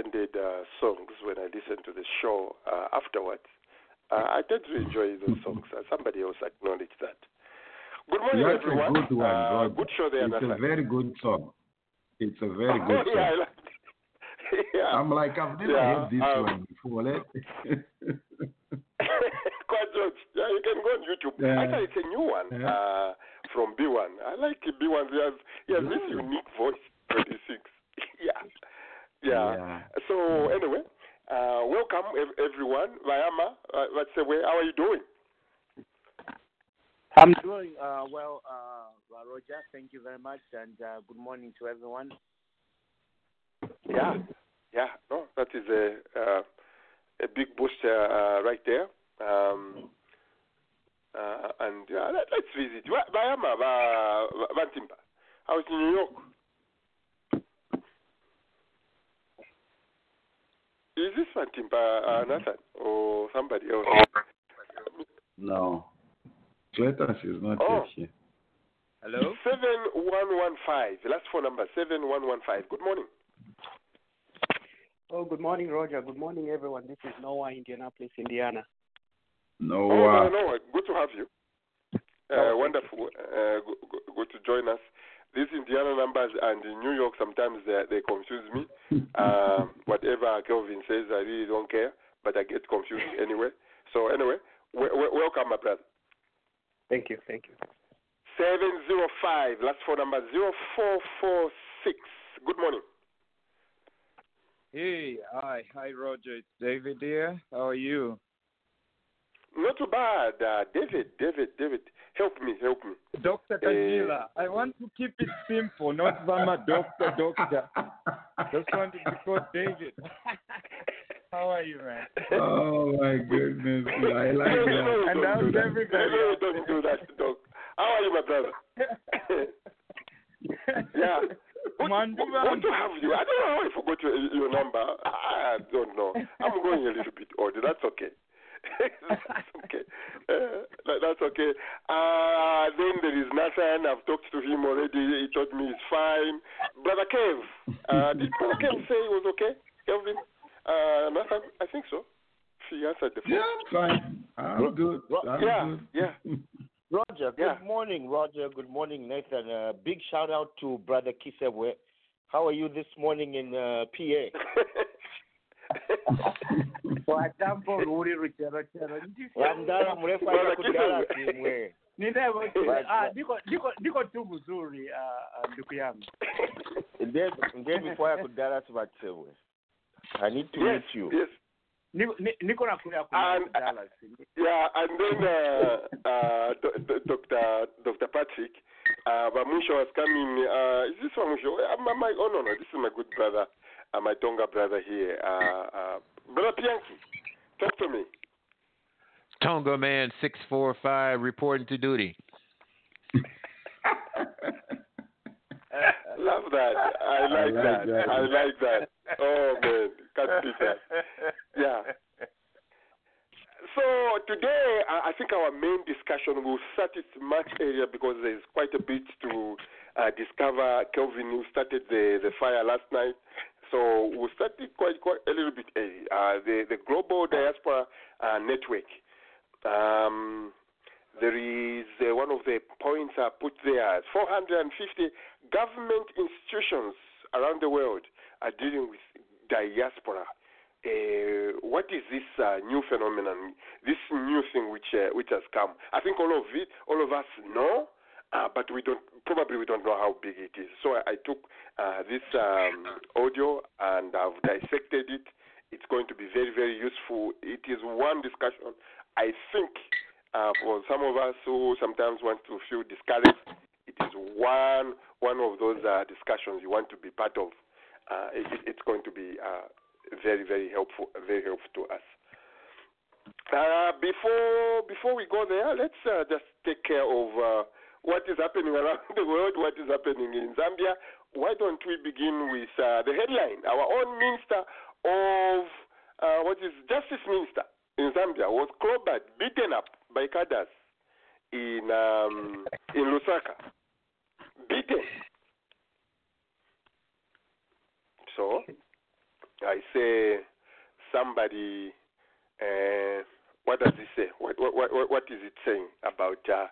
attended uh, songs when I listened to the show uh, afterwards. Uh, I tend to enjoy those songs. Uh, somebody else acknowledged that. Good morning, That's everyone. A good, one, uh, good show there, It's a very good song. It's a very good oh, yeah, song. Like yeah. I'm like, I've never yeah, heard this um, one before. Eh? Quite good. Yeah, you can go on YouTube. Yeah. Actually, it's a new one yeah. from B1. I like B1. He has, he has this unique voice, 26. yeah. Yeah. yeah. So mm. anyway, uh, welcome ev- everyone. Vayama, uh, that's the way. How are you doing? I'm doing uh, well, uh, Roger. Thank you very much, and uh, good morning to everyone. Yeah, yeah. No, that is a uh, a big boost uh, right there. Um, and let, us visit. Vayama, Vantimba. in New York? Is this Bantimba, uh, Nathan, or somebody else? No. Cletus is not Oh. here. Hello? Seven one one five. Last phone number seven one one five. Good morning. Oh, good morning, Roger. Good morning, everyone. This is Noah, Indianapolis, Indiana. No. Oh, uh, no, no, good to have you. Uh, wonderful. Uh, go- go- good to join us. These Indiana numbers and in New York sometimes they, they confuse me. Uh, whatever Kelvin says, I really don't care, but I get confused anyway. So anyway, w- w- welcome, my brother. Thank you. Thank you. Seven zero five. Last phone number zero four four six. Good morning. Hey, hi, hi, Roger. It's David here. How are you? Not too bad, uh, David. David. David. Help me. Help me. Dr. Kajila. Eh, I want to keep it simple, not Vama Doctor, Doctor. Just want to be called David. How are you, man? oh my goodness. I like No, no, that. no, And don't how's do that. everybody? No, no, don't do that, dog. How are you, my brother? Yeah. Good, Manduba. good to have you. I don't know how I forgot your, your number. I don't know. I'm going a little bit odd. That's okay. That's okay. Uh, that- that's okay. Uh, then there is Nathan. I've talked to him already. He told me it's fine. Brother Kev. Uh, did Brother Kev say it was okay? Kelvin? Uh, Nathan? I think so. He answered the phone. Yeah, I'm fine. I'm good. I'm Yeah, good. yeah. Roger, good Yeah. morning, Roger. Good morning, Nathan. Uh, big shout out to Brother Kisewe. How are you this morning in uh, PA? watambo ruri ruchero chero Wamdala mrefu kimwe. nindevo ah, tu mzuri ndugu yangu Then, then before I could Dallas Batsewe. I need to yes, meet you. yes. Niko- nakuya And- Yeah, and then uh, uh, do- do- Dr. Dr. Patrick uh, Bamusho was coming. Uh, is this Bamusho? Uh, my, my, oh no, no, this is my good brother, uh, my Tonga brother here. Uh, uh, brother Pianki, talk to me. Tonga Man six four five reporting to duty. Love that. I like, like that. that. I like that. Oh man, can't beat that. Yeah. So today, I I think our main discussion will start it much earlier because there's quite a bit to uh, discover. Kelvin, you started the, the fire last night, so we started quite quite a little bit early. Uh, the the global diaspora uh, network. Um, there is uh, one of the points I put there 450 government institutions around the world are dealing with diaspora. Uh, what is this uh, new phenomenon, this new thing which uh, which has come? I think all of it, all of us know, uh, but we don't probably we don't know how big it is. So I, I took uh, this um, audio and I've dissected it. It's going to be very very useful. It is one discussion I think uh, for some of us who sometimes want to feel discouraged, it is one one of those uh, discussions you want to be part of. Uh, it, it- it's going to be uh, very very helpful, very helpful to us. Before before we go there, let's just take care of what is happening around the world, what is happening in Zambia. Why don't we begin with uh, the headline? Our own minister of uh, what is justice minister in Zambia was clobbered, beaten up by cadres in um, in Lusaka. Beaten. So I say somebody. Uh, what does it say? What, what, what, what is it saying about uh,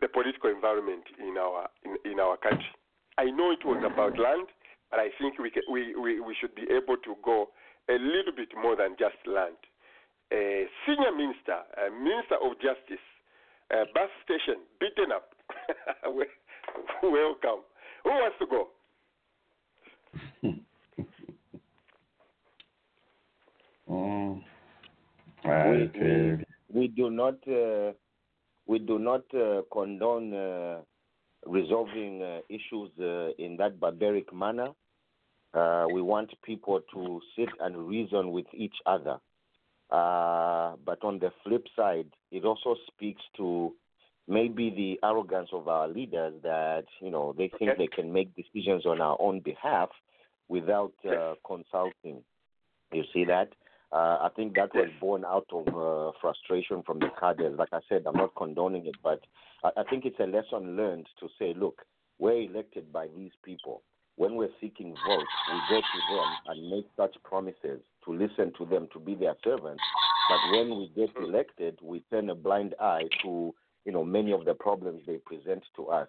the political environment in our in, in our country? I know it was about land, but I think we, can, we, we, we should be able to go a little bit more than just land. A senior minister, a minister of justice, a bus station beaten up. Welcome. Who wants to go? Mm. I feel We do not uh, we do not uh, condone uh, resolving uh, issues uh, in that barbaric manner. Uh, we want people to sit and reason with each other. Uh, but on the flip side, it also speaks to maybe the arrogance of our leaders that you know they think Okay. they can make decisions on our own behalf without uh, consulting. You see that? Uh, I think that was born out of uh, frustration from the cadres. Like I said, I'm not condoning it, but I, I think it's a lesson learned to say, look, we're elected by these people. When we're seeking votes, we go to them and make such promises to listen to them, to be their servants. But when we get elected, we turn a blind eye to you know many of the problems they present to us.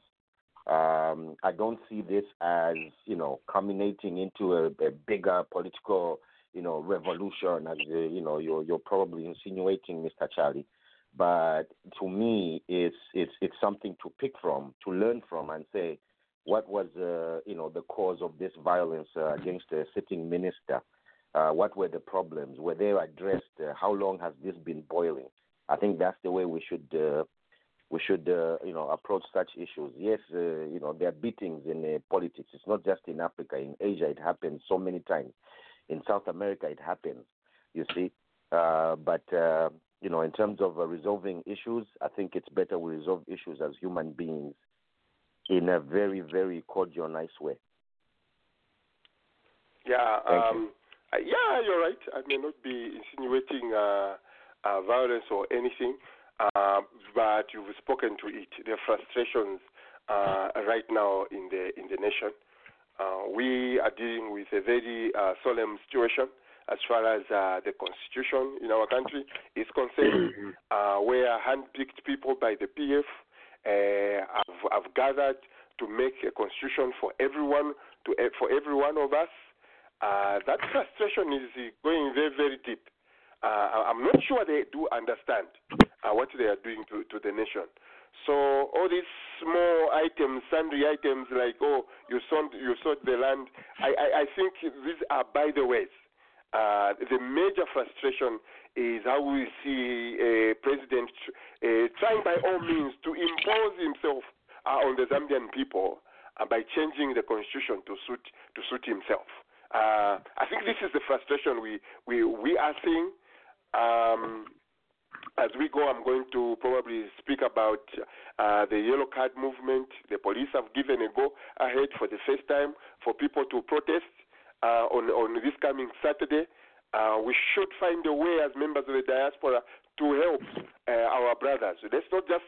Um, I don't see this as you know culminating into a, a bigger political you know revolution, as uh, you know you're you're probably insinuating, Mr. Charlie. But to me, it's it's it's something to pick from, to learn from, and say what was uh, you know the cause of this violence uh, against a sitting minister. Uh, what were the problems? Were they addressed? Uh, how long has this been boiling? I think that's the way we should uh, we should you know approach such issues. Yes, you know there are beatings in politics. It's not just in Africa. In Asia, it happens so many times. In South America, it happens. You see, uh, but uh, you know in terms of uh, resolving issues, I think it's better we resolve issues as human beings in a very very cordial, nice way. Yeah, Thank you. um, uh, yeah, you're right. I may not be insinuating uh, uh, violence or anything, uh, but you've spoken to it. The frustrations uh, right now in the in the nation. Uh, we are dealing with a very uh, solemn situation as far as uh, the constitution in our country is concerned, uh, where handpicked people by the PF uh, have, have gathered to make a constitution for everyone, to eh, for every one of us. Uh, that frustration is going very, very deep. Uh, I'm not sure they do understand uh, what they are doing to, to the nation. So all these small items, sundry items like oh you sold you sold the land, I, I, I think these are by the ways. Uh, the major frustration is how we see a president uh, trying by all means to impose himself uh, on the Zambian people uh, by changing the constitution to suit to suit himself. Uh, I think this is the frustration we we, we are seeing. Um, as we go, I'm going to probably speak about uh, the yellow card movement. The police have given a go ahead for the first time for people to protest uh, on on this coming Saturday. Uh, we should find a way as members of the diaspora to help uh, our brothers. Let's not just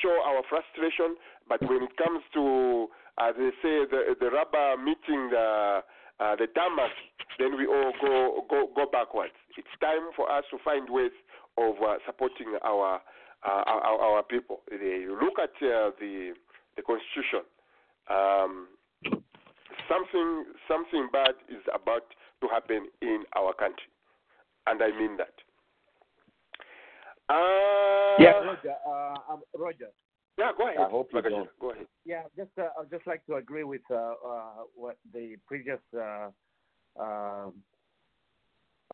show our frustration, but when it comes to, as they say, the the rubber meeting the uh, the tarmac, then we all go go go backwards. It's time for us to find ways of uh, supporting our, uh, our our people. You look at uh, the the constitution. Um, something something bad is about to happen in our country, and I mean that. Uh, Yeah, Roger. Uh, um, Roger. yeah, go ahead. I hope you don't. Go ahead. Yeah, just uh, I'd just like to agree with uh, uh, what the previous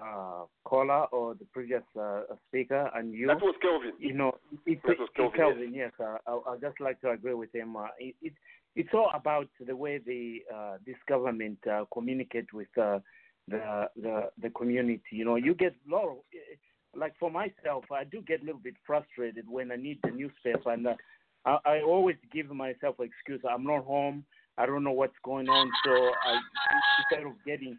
uh, caller or the previous uh, speaker and you. That was Kelvin. you know, it's, That was Kelvin, Kelvin, yes. Uh, I, I'd just like to agree with him. Uh, it, it, it's all about the way the uh, this government uh, communicate with uh, the, the the community. You know, you get a lot like for myself, I do get a little bit frustrated when I need the newspaper, and uh, I, I always give myself an excuse. I'm not home. I don't know what's going on, so I instead of getting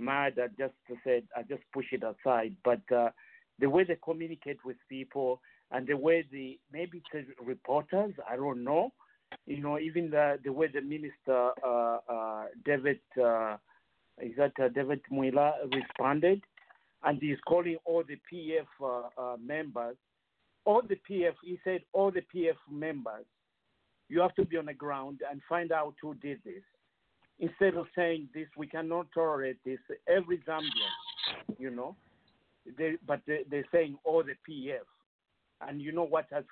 mad, I just said I just push it aside. But uh, the way they communicate with people and the way the maybe the reporters, I don't know. You know, even the the way the minister uh, uh, David uh, is that uh, David Mwila responded, and he's calling all the PF uh, members. All the PF, he said, all the PF members, you have to be on the ground and find out who did this. Instead of saying this, we cannot tolerate this. Every Zambian, you know, they, but they, they're saying all the PF, and you know what has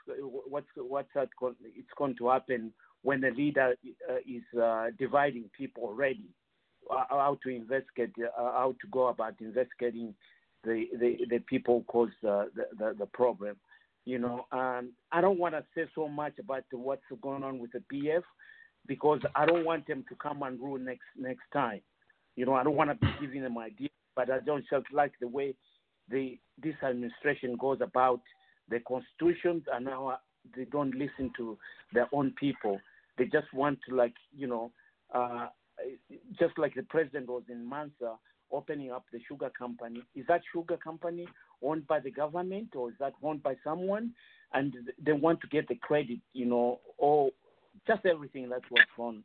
what's what's that going, it's going to happen when the leader uh, is uh, dividing people already, uh, how to investigate, uh, how to go about investigating the the, the people who caused the, the the problem. You know, um, I don't want to say so much about what's going on with the PF because I don't want them to come and rule next next time. You know, I don't want to be giving them ideas, but I don't just like the way the this administration goes about the constitutions and now they don't listen to their own people. They just want to like you know, uh, just like the president was in Mansa opening up the sugar company. Is that sugar company owned by the government or is that owned by someone? And they want to get the credit, you know, or just everything that was on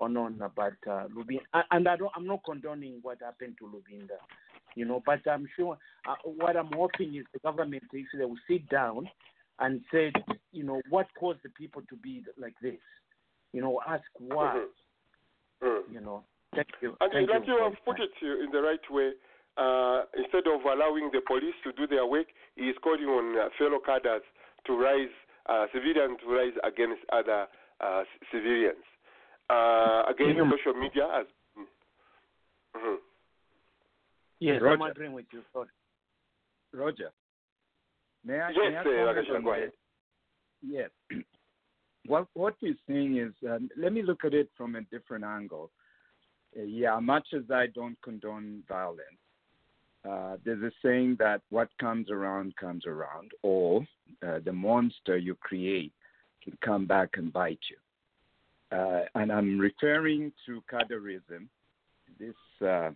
on on about uh, Lubinda. And I don't, I'm not condoning what happened to Lubinda, you know, but I'm sure uh, what I'm hoping is the government, if they will sit down and say, you know, what caused the people to be like this, you know, ask why, Mm. you know. Thank you. And Thank like you for have put it in the right way, uh, instead of allowing the police to do their work, he is calling on uh, fellow cadres to rise, uh, civilians to rise against other uh, civilians. Uh, again, Mhm. social media has. Mhm. Yes, I'm Roger. agreeing with you. Sorry. Roger. May I? Yes, may I uh, comment go ahead. Yes. What what we're saying is, um, let me look at it from a different angle. Uh, yeah, much as I don't condone violence, uh, there's a saying that what comes around comes around, or uh, the monster you create come back and bite you. Uh, and I'm referring to cadarism. This uh,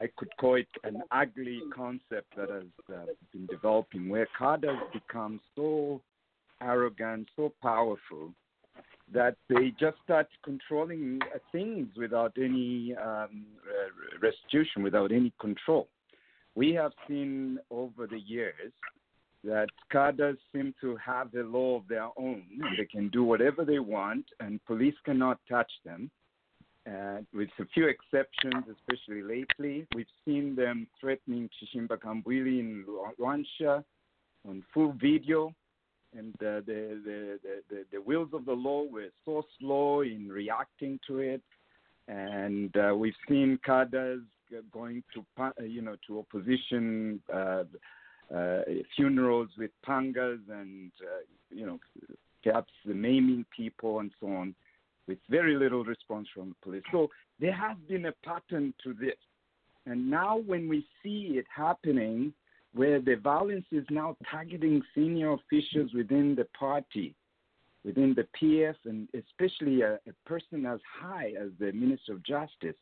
I could call it an ugly concept that has uh, been developing, where cadres become so arrogant, so powerful that they just start controlling uh, things without any um, restitution, without any control. We have seen over the years that cadres seem to have a law of their own. They can do whatever they want, and police cannot touch them. Uh, with a few exceptions, especially lately, we've seen them threatening Chishimba Kambwili in Luanshya on full video and uh, the, the, the, the, wheels of the law were so slow in reacting to it. And uh, we've seen cadres going to, you know, to opposition uh, uh, funerals with pangas and, uh, you know, perhaps the maiming people and so on with very little response from the police. So there has been a pattern to this. And now when we see it happening, where the violence is now targeting senior officials within the party, within the PF, and especially a, a person as high as the Minister of Justice,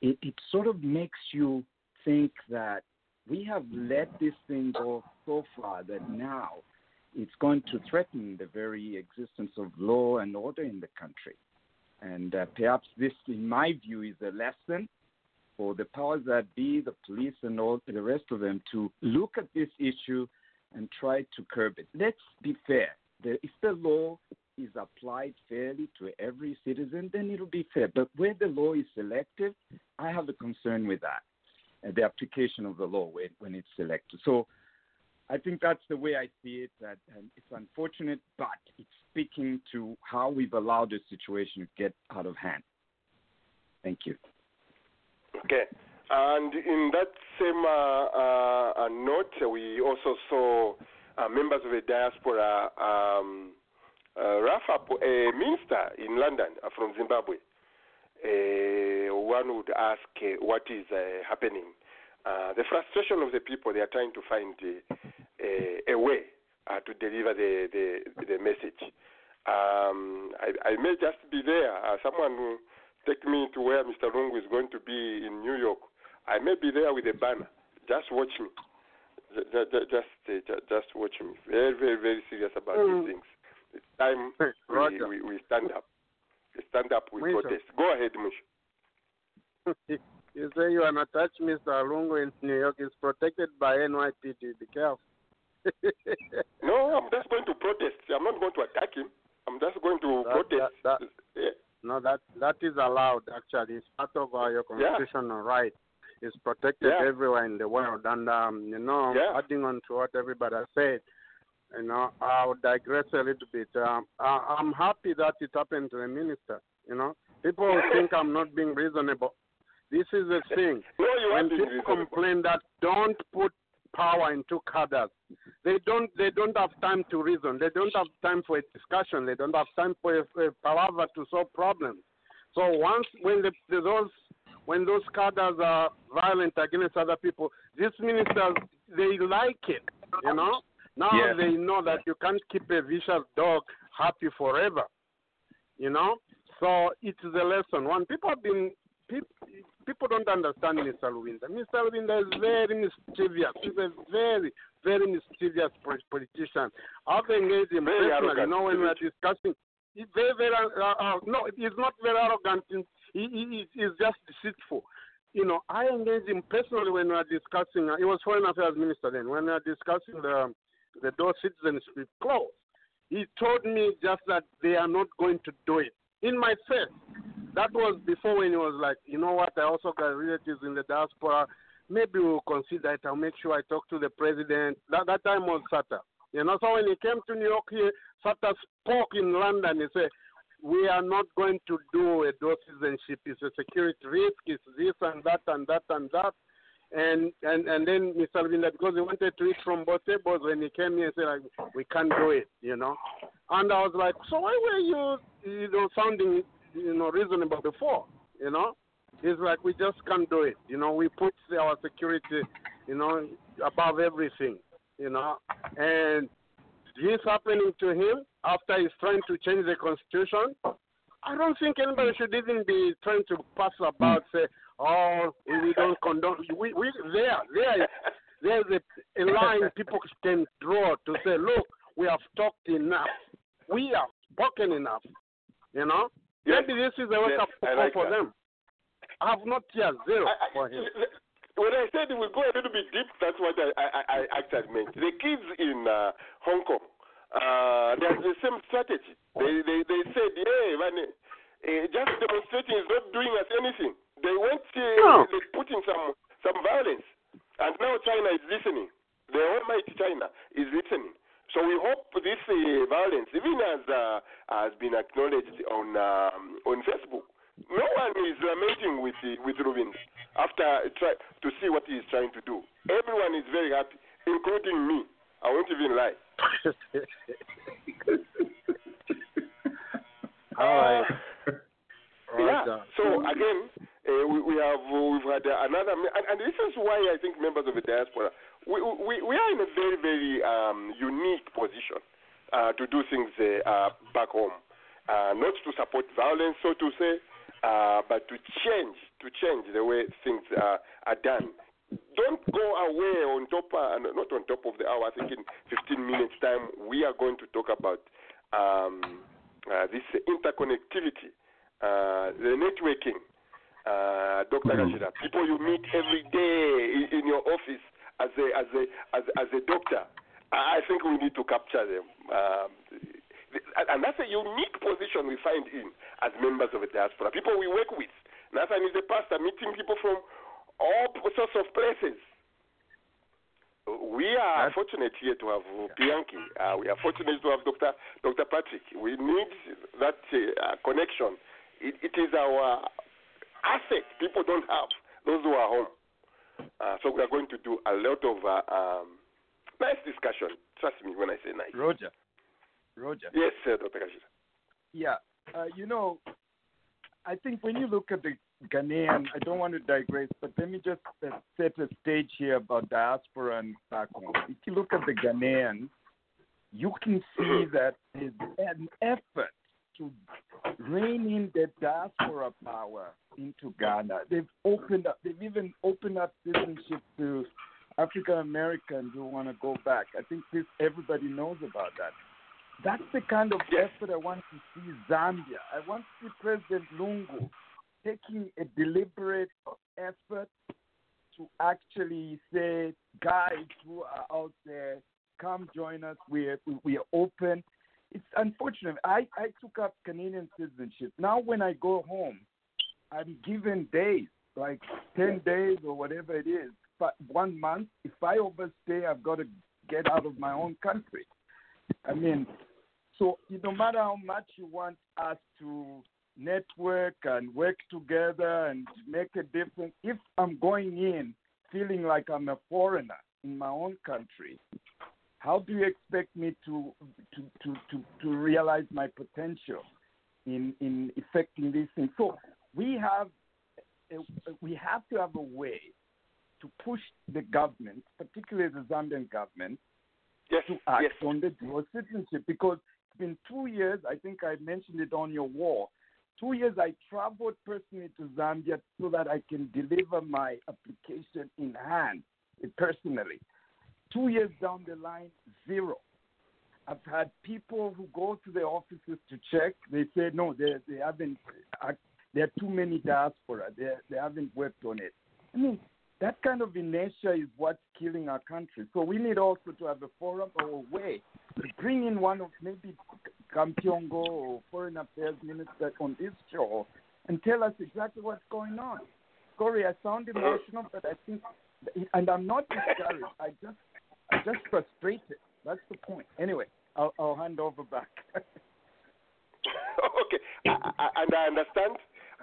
it, it sort of makes you think that we have let this thing go so far that now it's going to threaten the very existence of law and order in the country. And uh, perhaps this, in my view, is a lesson for the powers that be, the police and all the rest of them, to look at this issue and try to curb it. Let's be fair. The, if the law is applied fairly to every citizen, then it'll be fair. But where the law is selective, I have a concern with that, the application of the law when, when it's selective. So I think that's the way I see it. That and it's unfortunate, but it's speaking to how we've allowed the situation to get out of hand. Thank you. Okay. And in that same uh, uh, uh, note, we also saw uh, members of the diaspora um, uh, up a minister in London uh, from Zimbabwe. Uh, one would ask uh, what is uh, happening. Uh, the frustration of the people, they are trying to find a, a way uh, to deliver the, the, the message. Um, I, I may just be there. Uh, someone will take me to where Mr. Lungu is going to be in New York. I may be there with a banner. Just watch me. Ju- ju- ju- Just, uh, just watch me. Very, very, very serious about Mm. these things. It's time we, we, we stand up. We stand up with Misha. protest. Go ahead, Mush. you say you are not touch Mr. Lungu in New York is protected by NYPD. Be careful. No, I'm just going to protest. I'm not going to attack him. I'm just going to That- protest. that- that- Yeah. No, that that is allowed. Actually, it's part of uh, your Yeah. constitutional right. It's protected Yeah. everywhere in the world. And um, you know, Yeah. adding on to what everybody has said, you know, I'll digress a little bit. Um, I, I'm happy that it happened to the minister. You know, people think I'm not being reasonable. This is the thing. No, when people complain that don't put power into cadres, they don't they don't have time to reason. They don't have time for a discussion. They don't have time for a, a palaver to solve problems. So once when the, the, those when those cadres are violent against other people, these ministers they like it, you know. Now Yes. they know that you can't keep a vicious dog happy forever, you know. So it's the lesson. When people have been people, people don't understand Mr. Lubinda. Mr. Lubinda is very mischievous. He's a very very mischievous politician. I've engaged him Very personally. You know, when we are discussing, he's very, very, uh, uh, no, he's not very arrogant. He, he, he, he's just deceitful. You know, I engaged him personally when we were discussing, uh, he was Foreign Affairs Minister then, when we were discussing the, the dual citizenship clause. He told me just that they are not going to do it. In my face. That was before when he was like, you know what, I also got relatives in the diaspora. Maybe we'll consider it. I'll make sure I talk to the president. That, that time was Sata. You know, so when he came to New York here, Sata spoke in London. He said, we are not going to do a dual citizenship. It's a security risk. It's this and that and that and that. And and and then Mr. Lubinda, because he wanted to eat from both tables, when he came here and said, like, we can't do it, you know. And I was like, so why were you, you know, sounding, you know, reasonable before, you know? It's like we just can't do it, you know. We put our security, you know, above everything, you know. And this happening to him after he's trying to change the constitution. I don't think anybody should even be trying to pass about say, oh, we don't condone. We we there there is there's a, a line people can draw to say, look, we have talked enough. We have spoken enough. You know, Yes. maybe this is a wake up call like for that. them. I have not yet zero I- I- for him. When I said we go a little bit deep, that's what I, I, I actually meant. The kids in uh, Hong Kong, uh, they have the same strategy. They they, they said, yeah, man, uh, just demonstrating is not doing us anything. They went, uh, No. they put in some some violence, and now China is listening. The almighty China is listening. So we hope this uh, violence, even as uh, has been acknowledged on um, on Facebook, no one is lamenting with uh, with Rubin after try to see what he is trying to do. Everyone is very happy, including me. I won't even lie. All right. yeah. Right, uh, So again, uh, we, we have we've had uh, another, and, and this is why I think members of the diaspora we we, we are in a very very um, unique position uh, to do things uh, uh, back home, uh, not to support violence, so to say, uh, but to change to change the way things uh, are done. Don't go away on top, uh, not on top of the hour. I think in 15 minutes time we are going to talk about um, uh, this interconnectivity, uh, the networking. Uh, Dr. Gashira, people you meet every day in, your office as a as a as, as a doctor. I think we need to capture them. Um, and- that's a unique position we find in as members of the diaspora. People we work with. Nathan is a pastor meeting people from all sorts of places. We are fortunate here to have Bianchi. Uh, we are fortunate to have Dr. Dr. Patrick. We need that uh, connection. It, it is our asset people don't have, those who are home. Uh, so we are going to do a lot of uh, um, nice discussion. Trust me when I say nice. Roger. Roger. Yes, uh, Dr. Kashira. Yeah. Uh, you know, I think when you look at the Ghanaian, I don't want to digress, but let me just set a stage here about diaspora and back home. If you look at the Ghanaians, you can see that there's an effort to rein in the diaspora power into Ghana. They've opened up, they've even opened up citizenship to African Americans who want to go back. I think this everybody knows about that. That's the kind of effort I want to see Zambia. I want to see President Lungu taking a deliberate effort to actually say, guys who are out there, come join us. We are, we are open. It's unfortunate. I, I took up Canadian citizenship. Now, when I go home, I'm given days, like 10 days or whatever it is, but one month. If I overstay, I've got to get out of my own country. I mean, so no matter how much you want us to network and work together and make a difference, if I'm going in feeling like I'm a foreigner in my own country, how do you expect me to to, to, to, to realize my potential in in effecting these things? So we have we have to have a way to push the government, particularly the Zambian government, yes, to act yes. on the dual citizenship because it's been two years. I think I mentioned it on your wall. Two years I traveled personally to Zambia so that I can deliver my application in hand personally. Two years down the line, zero. I've had people who go to the offices to check. They say no, they they haven't. Uh, there are too many diaspora. They they haven't worked on it. I mean, that kind of inertia is what's killing our country. So we need also to have a forum or a way to bring in one of maybe Kampyongo or Foreign Affairs Minister on this show and tell us exactly what's going on. Sorry, I sound emotional, but I think, and I'm not discouraged. I just, I'm just frustrated. That's the point. Anyway, I'll, I'll hand over back. okay, I, I, and I understand.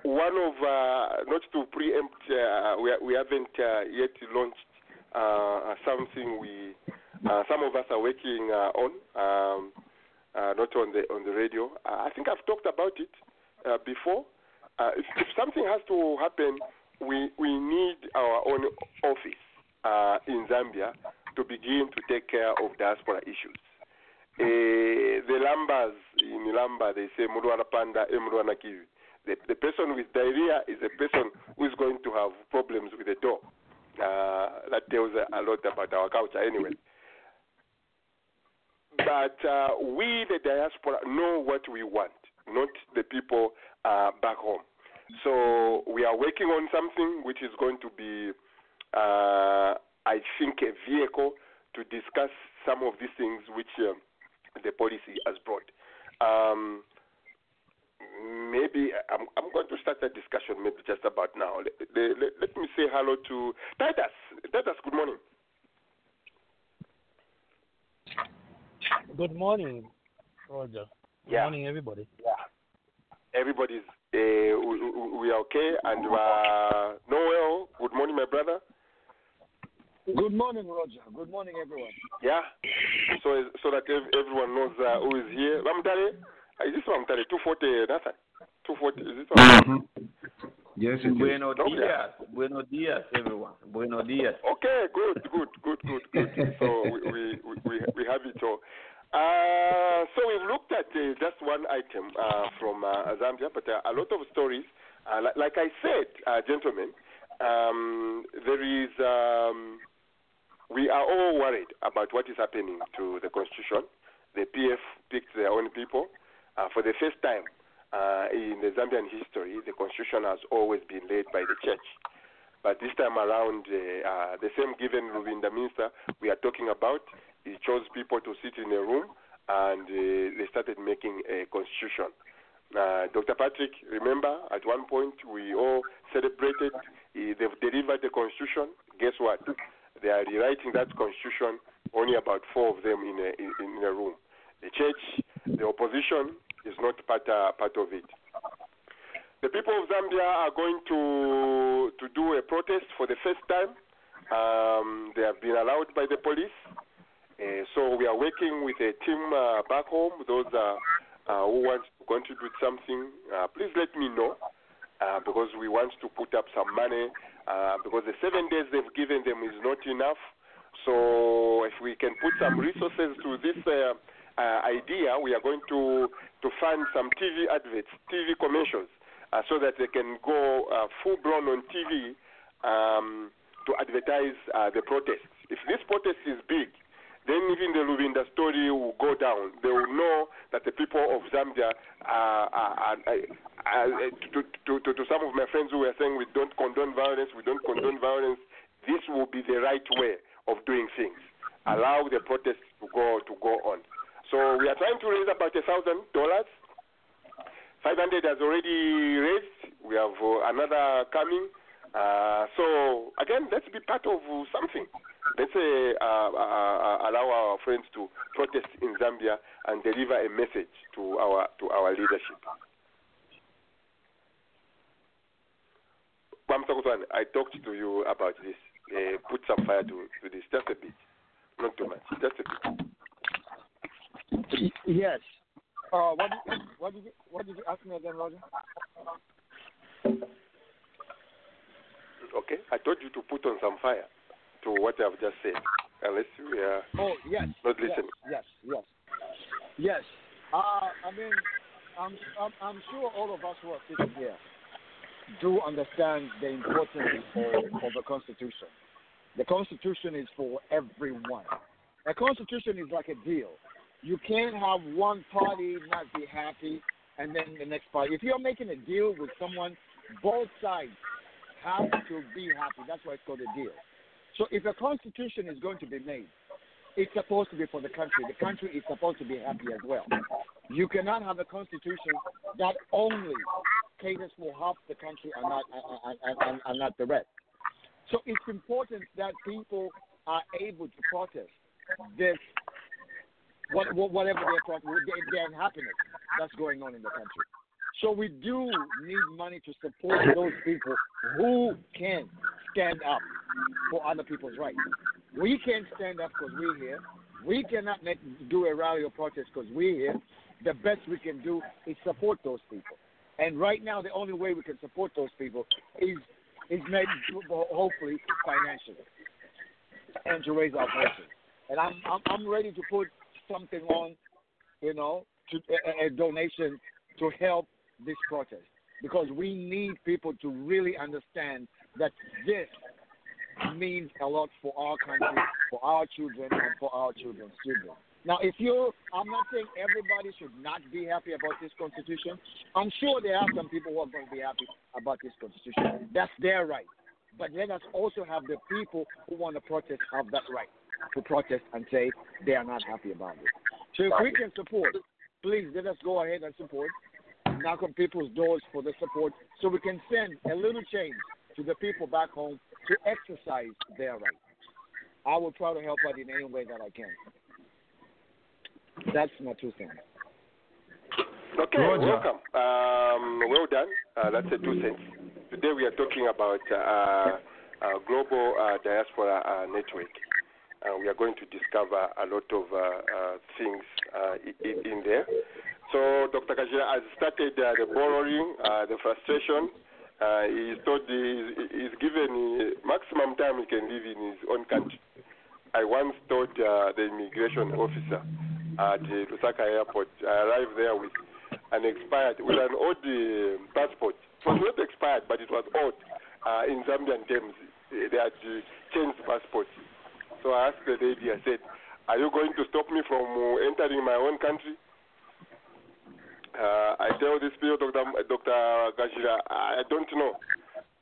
One of uh, not to preempt, uh, we we haven't uh, yet launched uh, something we uh, some of us are working uh, on, um, uh, not on the on the radio. Uh, I think I've talked about it uh, before. Uh, if, if something has to happen, we we need our own office uh, in Zambia to begin to take care of diaspora issues. Uh, the lambas in Lamba, they say Murwana Panda, Murwana Kiwi. The, the person with diarrhea is a person who is going to have problems with the door. Uh, that tells a lot about our culture, anyway. But uh, we, the diaspora, know what we want, not the people uh, back home. So we are working on something which is going to be, uh, I think, a vehicle to discuss some of these things which uh, the policy has brought. Um, maybe I'm, I'm going to start that discussion maybe just about now. Let, let, let me say hello to Titus. Titus, good morning. Good morning, Roger. Good Yeah. morning, everybody. Yeah. Everybody's uh, we, we- we are okay, and uh, Noel, good morning, my brother. Good morning, Roger. Good morning, everyone. Yeah, so so that everyone knows uh, who is here. Ramtale, is this Ramtale? Two forty, Nathan. Two forty. Is this Ramtale? Yes, it is. Buenos Okay. dias. Buenos dias, everyone. Buenos dias. Okay, good, good, good, good, good. so we, we, we, we we have it all. Uh, so we've looked at uh, just one item uh, from uh, Zambia, but uh, a lot of stories. Uh, like, like I said, uh, gentlemen, um, there is. Um, we are all worried about what is happening to the constitution. The PF picked their own people uh, for the first time uh, in the Zambian history. The constitution has always been led by the church. But this time around, uh, uh, the same given Lubinda minister we are talking about, he chose people to sit in a room and uh, they started making a constitution. Uh, Dr. Patrick, remember, at one point we all celebrated, they've delivered the constitution. Guess what? They are rewriting that constitution, only about four of them in a, in, in a room. The church, the opposition is not part, uh, part of it. The people of Zambia are going to to do a protest for the first time. Um, they have been allowed by the police. Uh, so we are working with a team uh, back home. Those uh, uh, who want to contribute something, uh, please let me know uh, because we want to put up some money. Uh, because the seven days they've given them is not enough. So if we can put some resources to this uh, uh, idea, we are going to to fund some TV adverts, TV commercials, uh, so that they can go uh, full blown on TV um, to advertise uh, the protest. If this protest is big, then even the Lubinda story will go down. They will know that the people of Zambia are, are, are, are to, to, to, to some of my friends who were saying we don't condone violence, we don't condone violence. This will be the right way of doing things. Allow the protests to go to go on. So we are trying to raise about a thousand dollars. Five hundred has already raised. We have uh, another coming. Uh, so again, let's be part of uh, something. Let's say uh, uh, allow our friends to protest in Zambia and deliver a message to our to our leadership. Bamsakutwan, I talked to you about this. Uh, put some fire to, to this, just a bit, not too much, just a bit. Yes. Uh, what did, what did you what did you ask me again, Roger? Okay? I told you to put on some fire to what I've just said, unless we are Oh yes. not yes, listening. Yes. Yes. Yes. Uh, I mean, I'm, I'm I'm sure all of us who are sitting here do understand the importance of, of the Constitution. The Constitution is for everyone. A Constitution is like a deal. You can't have one party not be happy and then the next party. If you're making a deal with someone, both sides have to be happy. That's why it's called a deal. So if a Constitution is going to be made, it's supposed to be for the country. The country is supposed to be happy as well. You cannot have a constitution that only caters for half the country and not and, and, and, not the rest. So it's important that people are able to protest this, what, what- whatever their, their unhappiness that's going on in the country. So we do need money to support those people who can stand up for other people's rights. We can't stand up because we're here. We cannot make, do a rally or protest because we're here. The best we can do is support those people. And right now, the only way we can support those people is is maybe hopefully financially and to raise our voices. And I'm I'm, I'm ready to put something on, you know, to a, a donation to help this protest because we need people to really understand that this means a lot for our country, for our children, and for our children's children. Now, if you, I'm not saying everybody should not be happy about this constitution. I'm sure there are some people who are going to be happy about this constitution. That's their right. But let us also have the people who want to protest have that right to protest and say they are not happy about it. So if we can support, please let us go ahead and support. Knock on people's doors for the support so we can send a little change to the people back home to exercise their right. I will try to help out in any way that I can. That's my two cents. Okay, Roger. welcome. Um, well done. Uh, that's a two cents. Today we are talking about uh, uh, global uh, diaspora uh, network. Uh, we are going to discover a lot of uh, uh, things uh, i- i- in there. So Dr. Kajira has started uh, the borrowing, uh, the frustration. Uh, he's told he's, he's given uh, maximum time he can live in his own country. I once told uh, the immigration officer at uh, Lusaka Airport, I arrived there with an expired, with an old uh, passport. It was not expired, but it was old. In Zambian terms, they had changed passports. So I asked the lady, I said, Are you going to stop me from entering my own country? Uh, I tell this people, Dr. M- Dr. Gashira, I don't know.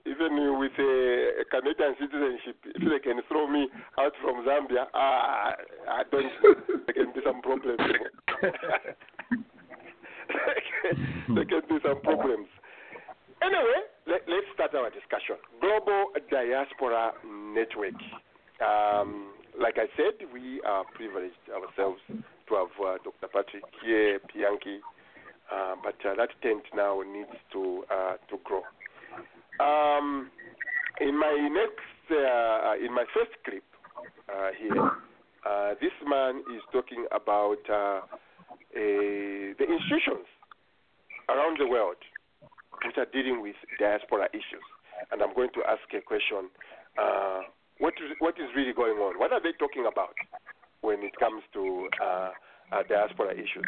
Even with a, Canadian citizenship, if they can throw me out from Zambia, uh, I don't. There can be some problems. there can be some problems. Anyway, let, let's start our discussion. Global Diaspora Network. Um, like I said, we are privileged ourselves to have uh, Dr. Patrick Pianki, uh, but uh, that tent now needs to uh, to grow. Um, in my next, uh, in my first clip uh, here, uh, this man is talking about uh, a, the institutions around the world which are dealing with diaspora issues. And I'm going to ask a question: uh, What is what is really going on? What are they talking about when it comes to uh, diaspora issues?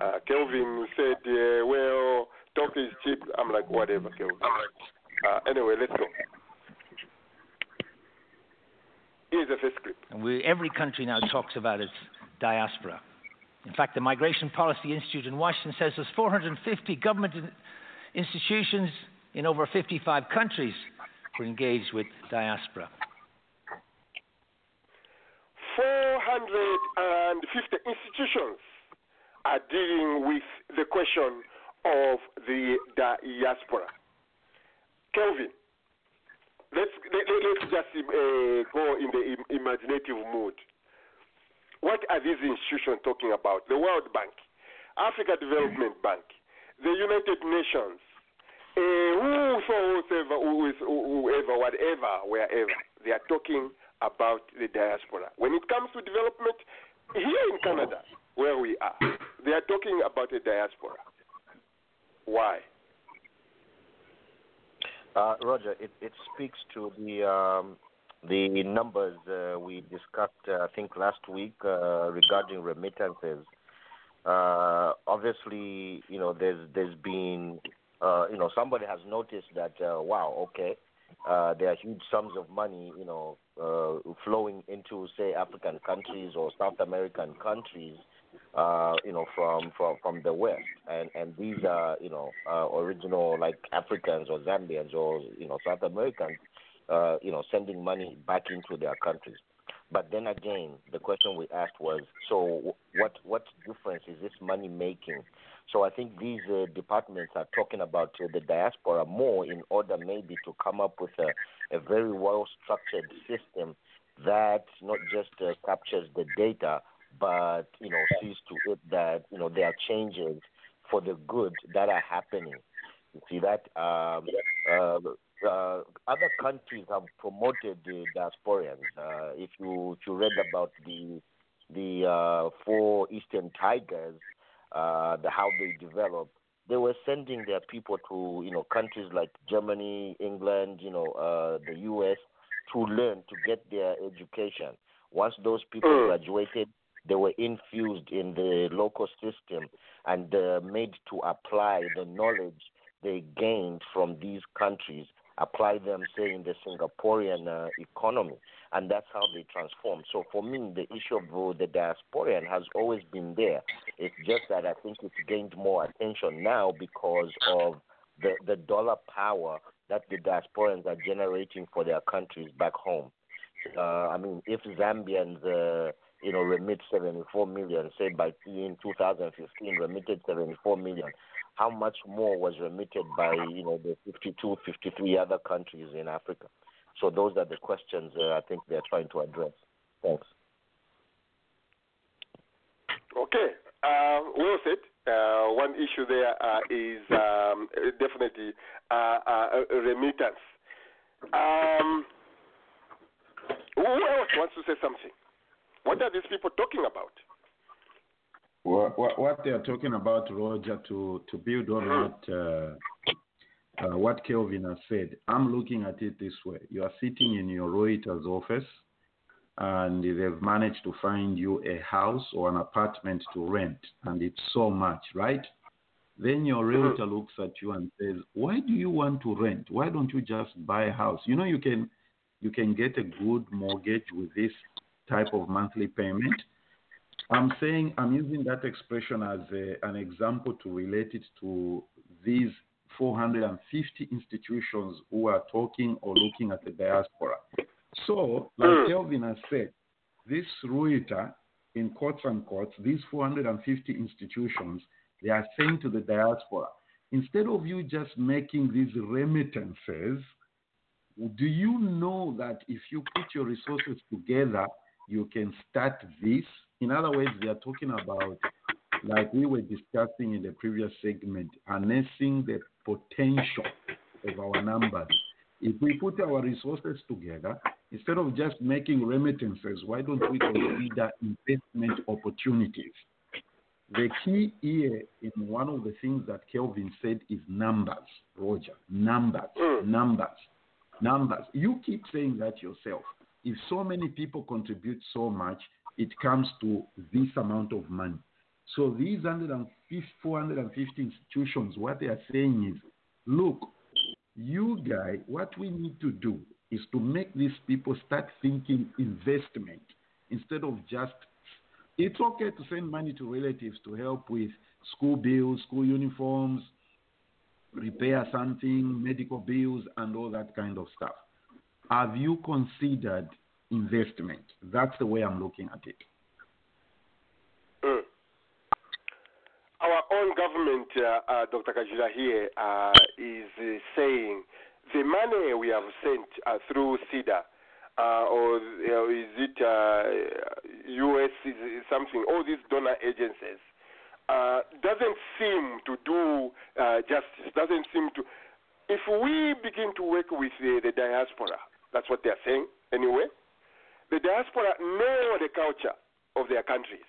Uh, Kelvin said, uh, "Well, talk is cheap." I'm like, "Whatever, Kelvin." Uh, anyway, let's go. Here's the first clip. And we, every country now talks about its diaspora. In fact, the Migration Policy Institute in Washington says there's 450 government institutions in over 55 countries who are engaged with diaspora. 450 institutions are dealing with the question of the diaspora. Kelvin, let's let, us just uh, go in the im- imaginative mood. What are these institutions talking about? The World Bank, Africa Development Bank, the United Nations, uh, whosoever, who is- whoever, whatever, wherever, they are talking about the diaspora. When it comes to development, here in Canada, where we are, they are talking about the diaspora. Why? Uh, Roger, it, it speaks to the um, the numbers uh, we discussed, uh, I think, last week uh, regarding remittances. Uh, obviously, you know, there's there's been, uh, you know, somebody has noticed that, wow, okay, there are huge sums of money, you know, uh, flowing into, say, African countries or South American countries, uh, you know, from, from from the West, and and these are, you know, uh, original like Africans or Zambians or you know South Americans, uh, you know, sending money back into their countries. But then again, the question we asked was, so what what difference is this money making? So I think these uh, departments are talking about uh, the diaspora more in order maybe to come up with a, a very well structured system that not just uh, captures the data, but you know sees to it that you know there are changes for the good that are happening. You see that um, uh, other countries have promoted the diasporians. Uh, if you if you read about the the uh, four Eastern Tigers, uh, the how they developed, they were sending their people to you know countries like Germany, England, you know uh, the U.S. to learn to get their education. Once those people graduated, they were infused in the local system and uh, made to apply the knowledge they gained from these countries apply them, say, in the Singaporean uh, economy, and that's how they transform. So for me, the issue of uh, the diasporian has always been there. It's just that I think it's gained more attention now because of the, the dollar power that the diasporians are generating for their countries back home. Uh, I mean, if Zambians, uh, you know, remit 74 million, say by in 2015, remitted 74 million, how much more was remitted by you know the 52, 53 other countries in Africa? So those are the questions uh, I think they're trying to address. Thanks. Okay, uh, well said. Uh, one issue there uh, is um, definitely uh, uh, remittance. Um, who else wants to say something? What are these people talking about? What, what, what they are talking about, Roger, to, to build on what uh, uh, what Kelvin has said, I'm looking at it this way. You are sitting in your Reuters office, and they've managed to find you a house or an apartment to rent, and it's so much, right? Then your realtor looks at you and says, "Why do you want to rent? Why don't you just buy a house? You know you can you can get a good mortgage with this type of monthly payment." I'm saying I'm using that expression as a, an example to relate it to these 450 institutions who are talking or looking at the diaspora. So, like hmm. Kelvin has said, this Ruita, in quotes and quotes, these 450 institutions, they are saying to the diaspora, instead of you just making these remittances, do you know that if you put your resources together, you can start this? In other words, they are talking about, like we were discussing in the previous segment, harnessing the potential of our numbers. If we put our resources together, instead of just making remittances, why don't we consider investment opportunities? The key here in one of the things that Kelvin said is numbers, Roger. Numbers, mm. numbers, numbers. You keep saying that yourself. If so many people contribute so much, it comes to this amount of money. So these 150, 450 institutions, what they are saying is, look, you guys, what we need to do is to make these people start thinking investment instead of just. It's okay to send money to relatives to help with school bills, school uniforms, repair something, medical bills, and all that kind of stuff. Have you considered investment? That's the way I'm looking at it. Mm. Our own government, uh, uh, Dr. Kajira here, uh, is uh, saying the money we have sent uh, through CIDA, uh, or is it US, is, is something, all these donor agencies, doesn't seem to do justice, doesn't seem to. If we begin to work with the diaspora, that's what they're saying anyway, the diaspora know the culture of their countries.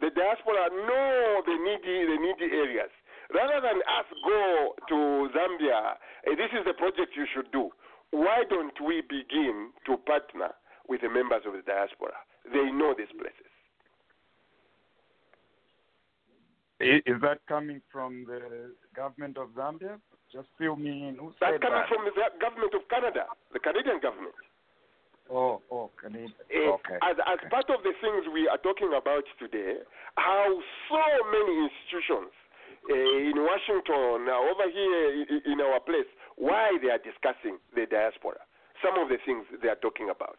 The diaspora know the needy, the needy areas. rather than us go to Zambia, this is the project you should do. Why don't we begin to partner with the members of the diaspora? They know these places. Is that coming from the government of Zambia? Just fill me in. Who That's said coming that? from the government of Canada, the Canadian government. Oh, oh, Canadian. Eh, Okay. As, as part of the things we are talking about today, how so many institutions uh, in Washington, uh, over here i- in our place, why they are discussing the diaspora, some of the things they are talking about.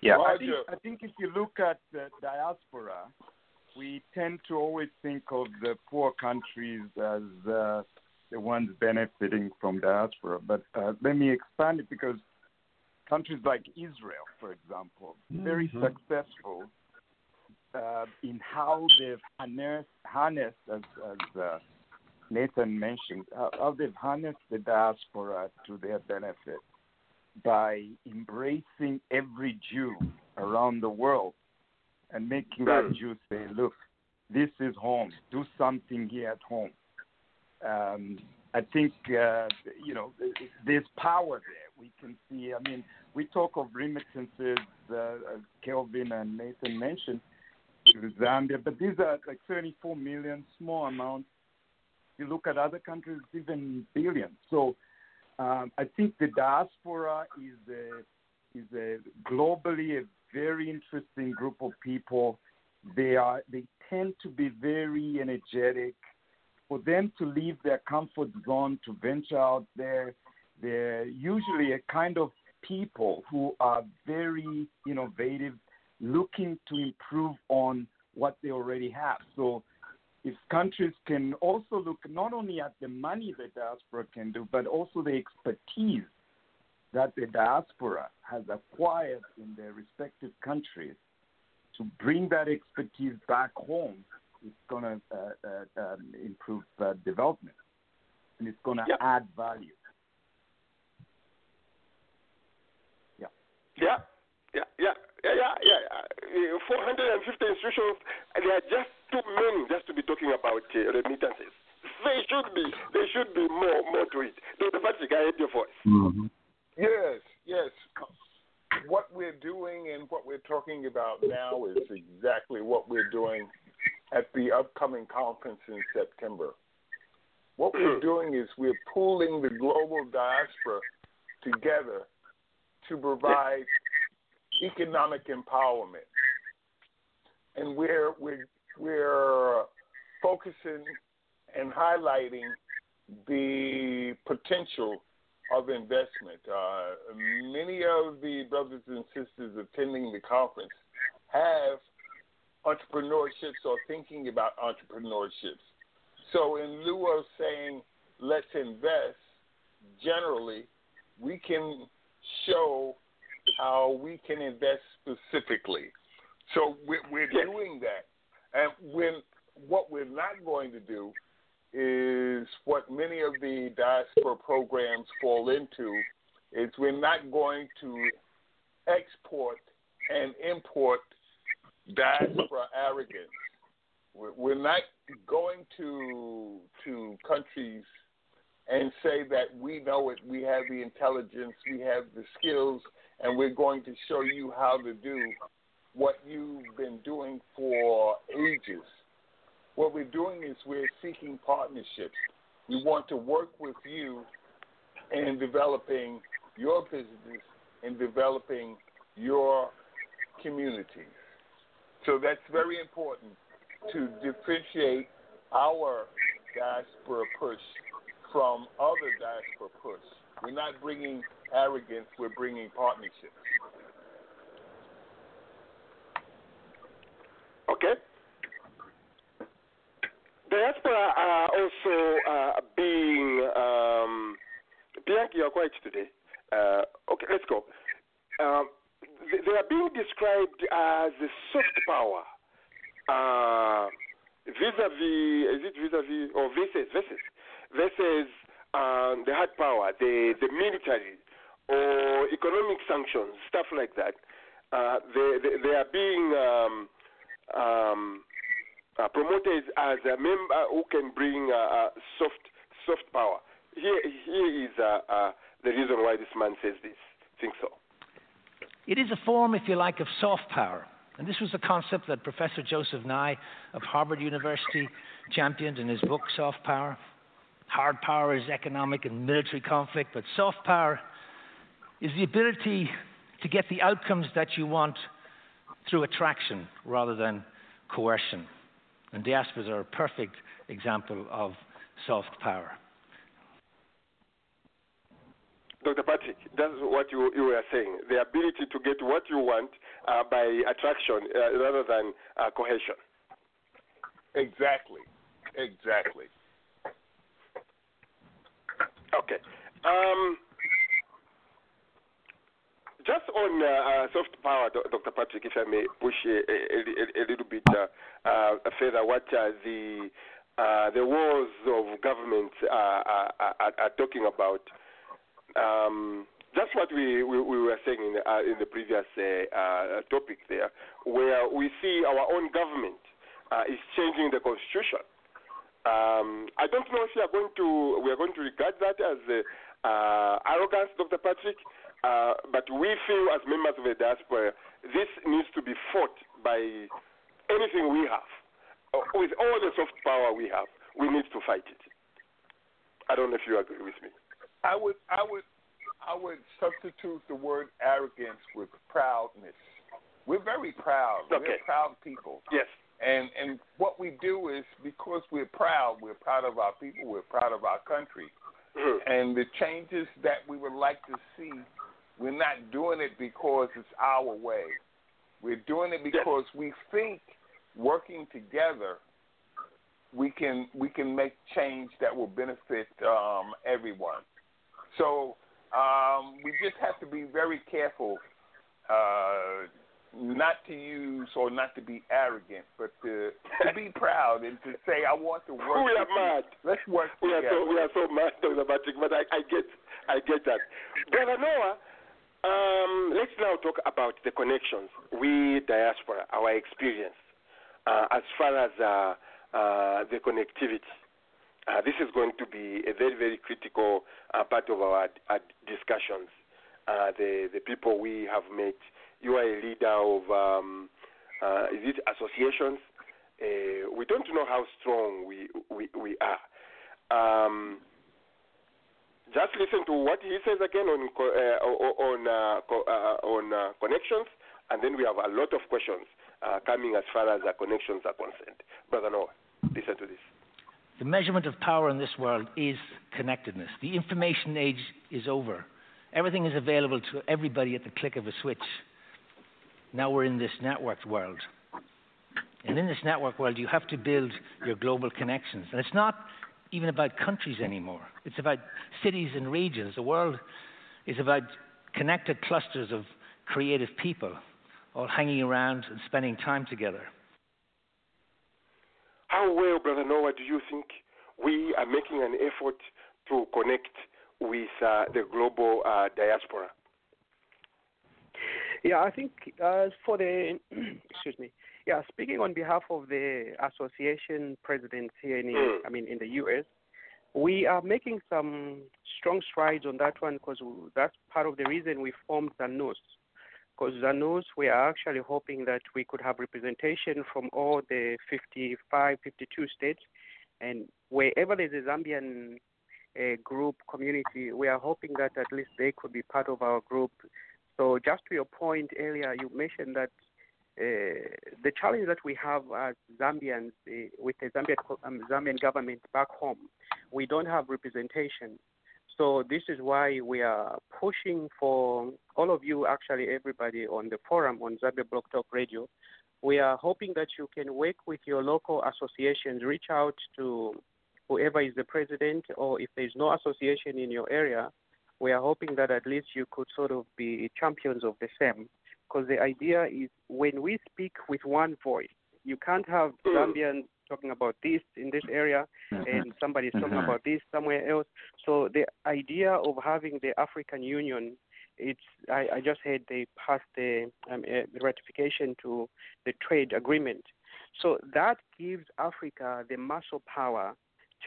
Yeah, I think, I think if you look at the diaspora, we tend to always think of the poor countries as uh, the ones benefiting from diaspora. But uh, let me expand it because countries like Israel, for example, very Mhm. successful uh, in how they've harnessed, harnessed as, as uh, Nathan mentioned, how, how they've harnessed the diaspora to their benefit by embracing every Jew around the world and making that Jew say, look, this is home. Do something here at home. Um, I think, uh, you know, there's power there. We can see, I mean, we talk of remittances, uh, as Kelvin and Nathan mentioned, to Zambia, but these are like 34 million, small amounts. You look at other countries, even billions. So um, I think the diaspora is a, is a globally a very interesting group of people. They are they tend to be very energetic. For them to leave their comfort zone to venture out there, they're usually a kind of people who are very innovative, looking to improve on what they already have. So if countries can also look not only at the money the diaspora can do, but also the expertise that the diaspora has acquired in their respective countries to bring that expertise back home, is going to uh, uh, um, improve uh, development and it's going to add value. Yeah. Yeah, yeah, yeah, yeah, yeah, yeah. Uh, 450 institutions, they are just too many just to be talking about uh, remittances. They should be, there should be more, more to it. Dr. Patrick, I your voice. Yes, yes. What we're doing and what we're talking about now is exactly what we're doing at the upcoming conference in September. What we're mm. doing is we're pooling the global diaspora together to provide economic empowerment. And we're we're we're focusing and highlighting the potential of investment. Uh, many of the brothers and sisters attending the conference have entrepreneurships or thinking about entrepreneurships. So, in lieu of saying, let's invest, generally, we can show how we can invest specifically. So, we're, we're doing that. And when, what we're not going to do is what many of the diaspora programs fall into is we're not going to export and import diaspora arrogance. We're, not going to to countries and say that we know it, we have the intelligence, we have the skills, and we're going to show you how to do what you've been doing for ages. What we're doing is we're seeking partnerships. We want to work with you in developing your business and developing your communities. So that's very important to differentiate our diaspora push from other diaspora push. We're not bringing arrogance, we're bringing partnerships. Okay. Diaspora are also uh, being. Um, Bianchi, you're quiet today. Uh, okay, let's go. Um, they, are being described as a soft power. Uh, vis-a-vis, is it vis-a-vis or versus versus versus um, the hard power, the the military or economic sanctions, stuff like that. Uh, they, they they are being um, um, uh, as a member who can bring uh, uh, soft soft power. Here, here is uh, uh, the reason why this man says this. Think so? It is a form, if you like, of soft power. And this was a concept that Professor Joseph Nye of Harvard University championed in his book, Soft Power. Hard power is economic and military conflict, but soft power is the ability to get the outcomes that you want through attraction rather than coercion. And diasporas are a perfect example of soft power. Dr. Patrick, that's what you, you were saying. The ability to get what you want uh, by attraction uh, rather than uh, cohesion. Exactly. Exactly. Okay. Um, just on uh, uh, soft power, Dr. Patrick, if I may push a, a, a little bit uh, uh, further, what uh, the uh, the wars of government are, are, are, talking about. Um, that's what we, we, we, were saying in the, in the previous topic there, where we see our own government is changing the constitution. Um, I don't know if we are going to we are going to regard that as arrogance, Dr. Patrick. Uh, but we feel as members of the diaspora, this needs to be fought by anything we have. Uh, with all the soft power we have, we need to fight it. I don't know if you agree with me. I would, I would, I would substitute the word arrogance with proudness. We're very proud. Okay. We're proud people. Yes. And and what we do is because we're proud, we're proud of our people, we're proud of our country. Mm-hmm. And the changes that we would like to see we're not doing it because it's our way. We're doing it because we think working together we can we can make change that will benefit um, everyone. So um, we just have to be very careful uh, not to use or not to be arrogant, but to, to be proud and to say, "I want to work." We are mad. Let's work we together. Are so, we are so mad, Dr. Patrick, but I, I get I get that, Brother Noah. Um, let's now talk about the connections, we diaspora, our experience uh, as far as uh, uh, the connectivity. Uh, this is going to be a very, very critical uh, part of our, our discussions. Uh, the the people we have met. You are a leader of um, is it associations? we don't know how strong we we, we are. Um, just listen to what he says again on uh, on uh, uh, on uh, connections, and then we have a lot of questions uh, coming as far as connections are concerned. Brother Noah, listen to this. The measurement of power in this world is connectedness. The information age is over. Everything is available to everybody at the click of a switch. Now we're in this networked world. And in this network world, you have to build your global connections. And it's not even about countries anymore. It's about cities and regions. The world is about connected clusters of creative people all hanging around and spending time together. How well, Brother Noah, do you think we are making an effort to connect with uh, the global uh, diaspora? Yeah, I think uh, for the excuse me, yeah, speaking on behalf of the association presidents here in, mm. I mean, in the U.S., we are making some strong strides on that one because that's part of the reason we formed ZANUS. Because ZANUS, we are actually hoping that we could have representation from all the 55, 52 states, and wherever there's a Zambian uh, group community, we are hoping that at least they could be part of our group. So, just to your point earlier, you mentioned that uh, the challenge that we have as Zambians uh, with the Zambian, um, Zambian government back home, we don't have representation. So this is why we are pushing for all of you, actually everybody on the forum on Zambia Blog Talk Radio. We are hoping that you can work with your local associations, reach out to whoever is the president, or if there's no association in your area, we are hoping that at least you could sort of be champions of the same because the idea is when we speak with one voice, you can't have Zambians talking about this in this area and somebody's talking Mhm. about this somewhere else. So the idea of having the African Union, it's I, I just heard they passed the um, uh, ratification to the trade agreement. So that gives Africa the muscle power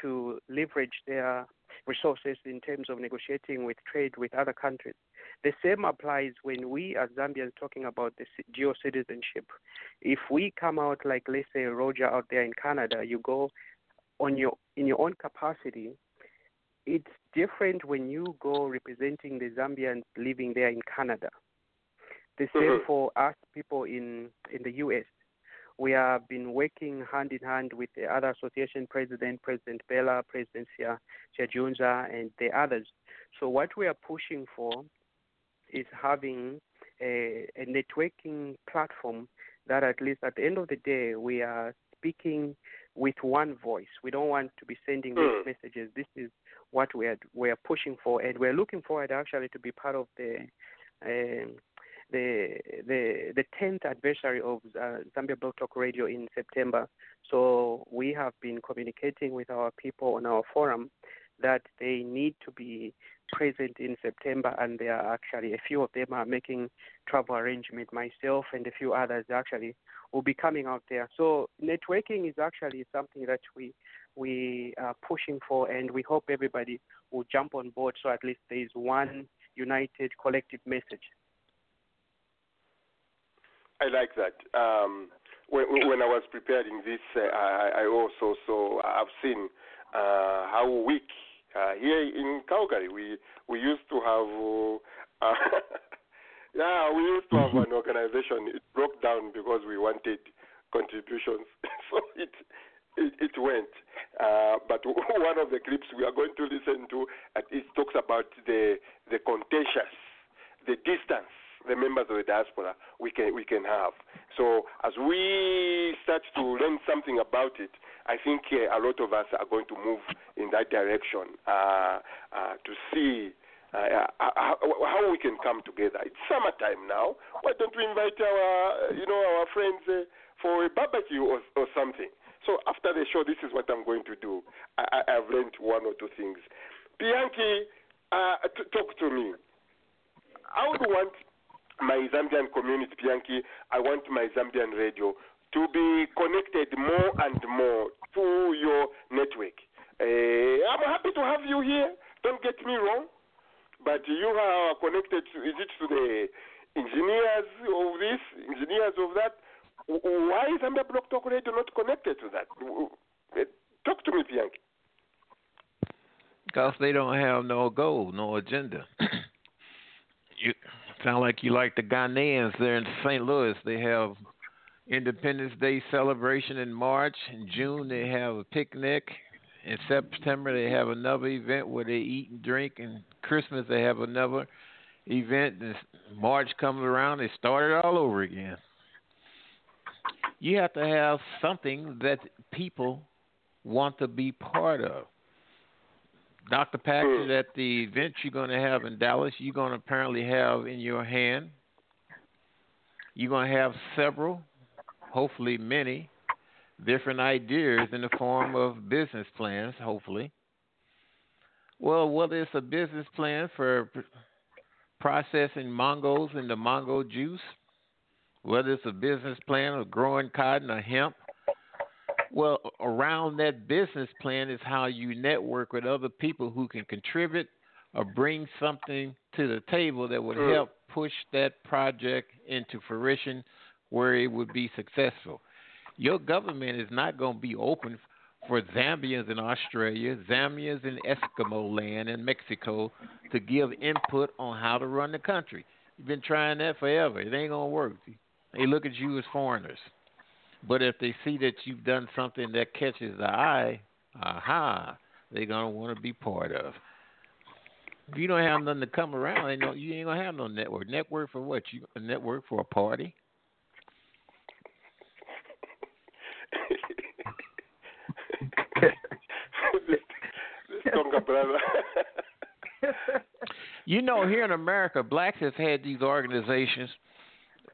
to leverage their resources in terms of negotiating with trade with other countries. The same applies when we as Zambians talking about the dual citizenship. If we come out like let's say Roger out there in Canada, you go on your in your own capacity. It's different when you go representing the Zambians living there in Canada. The same Mhm. for us people in in the US. We have been working hand in hand with the other association president, President Bella, President Sia, Sia Junza, and the others. So what we are pushing for is having a, a networking platform that at least at the end of the day we are speaking with one voice. We don't want to be sending Mm. messages. This is what we are we are pushing for, and we're looking forward actually to be part of the um, the the the tenth anniversary of uh, Zambia Blog Talk Radio in September. So we have been communicating with our people on our forum that they need to be present in September, and there are actually a few of them are making travel arrangement. Myself and a few others actually will be coming out there. So networking is actually something that we we are pushing for, and we hope everybody will jump on board. So at least there is one united collective message. I like that. Um, when, when I was preparing this, uh, I, I also saw, I've seen uh, how weak uh, here in Calgary we we used to have. Uh, yeah, we used to have an organization. It broke down because we wanted contributions, so it it, it went. Uh, but one of the clips we are going to listen to, uh, it talks about the the contagious, the distance the members of the diaspora we can we can have. So as we start to learn something about it, I think uh, a lot of us are going to move in that direction uh, uh, to see. Uh, how, how we can come together. It's summertime now. Why don't we invite our, you know, our friends uh, for a barbecue or, or something? So after the show, this is what I'm going to do. I, I've learned one or two things. Bianchi, uh, t- talk to me. I would want my Zambian community, Bianchi, I want my Zambian radio to be connected more and more to your network. Uh, I'm happy to have you here. Don't get me wrong, but you are connected. To, is it to the engineers of this, engineers of that? Why is Zambia Blog Talk Radio not connected to that? W- Talk to me, Bianchi. Because they don't have no goal, no agenda. you sound like you like the Ghanaians there in St. Louis. They have Independence Day celebration in March. In June, they have a picnic. In September, they have another event where they eat and drink. And Christmas, they have another event. And March comes around, they start it all over again. You have to have something that people want to be part of. Dr. Patrick, hmm. at the event you're going to have in Dallas, you're going to apparently have in your hand, you're going to have several, hopefully many, different ideas in the form of business plans, hopefully. Well, whether it's a business plan for pr- processing mangos into mango juice, whether it's a business plan of growing cotton or hemp, well, around that business plan is how you network with other people who can contribute or bring something to the table that would help push that project into fruition where it would be successful. Your government is not going to be open for Zambians in Australia, Zambians in Eskimo land in Mexico to give input on how to run the country. You've been trying that forever. It ain't going to work. They look at you as foreigners. But if they see that you've done something that catches the eye, aha, they're gonna want to be part of. If you don't have nothing to come around, they know you ain't gonna have no network. Network for what? You a network for a party? this, this Tonga brother. You know, here in America, blacks have had these organizations,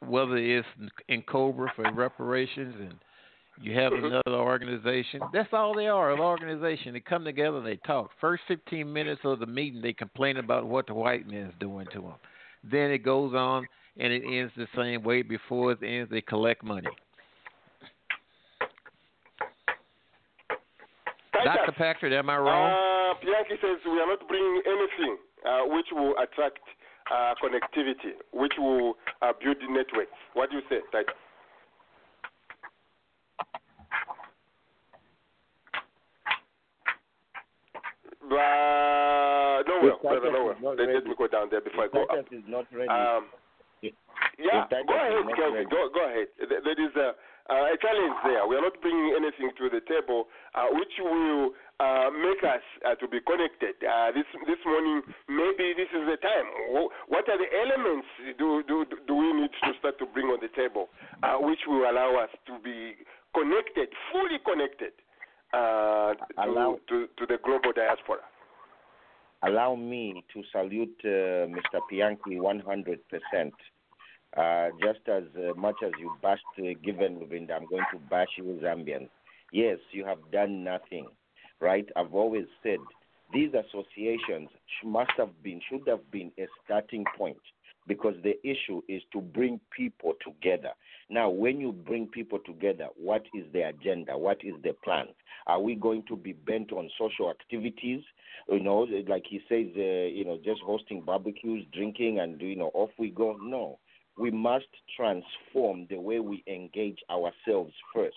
whether it's N'COBRA for reparations and you have another organization. That's all they are, an organization. They come together and they talk. First 15 minutes of the meeting, they complain about what the white man's doing to them. Then it goes on and it ends the same way. Before it ends, they collect money. Dr. Patrick, am I wrong? Uh, Bianchi says we are not bringing anything uh, which will attract uh, connectivity, which will uh, build networks. What do you say, Titus? Uh, no, well, brother, no, well. Let, let me go down there before I go up. is not ready. Um, yeah, If go ahead, Kelvin. Go, go ahead. There is a, uh, a challenge there. We are not bringing anything to the table uh, which will uh, make us uh, to be connected. Uh, this this morning, maybe this is the time. What are the elements do do do we need to start to bring on the table, uh, which will allow us to be connected, fully connected uh, to, Allow- to to the global diaspora? Allow me to salute uh, Mr. Pianki 100%. Uh, just as uh, much as you bashed Given Lubinda, I'm going to bash you, Zambians. Yes, you have done nothing, right? I've always said these associations must have been, should have been a starting point because the issue is to bring people together. Now, when you bring people together, what is the agenda? What is the plan? Are we going to be bent on social activities? You know, like he says, uh, you know, just hosting barbecues, drinking, and you know, off we go. No, we must transform the way we engage ourselves first.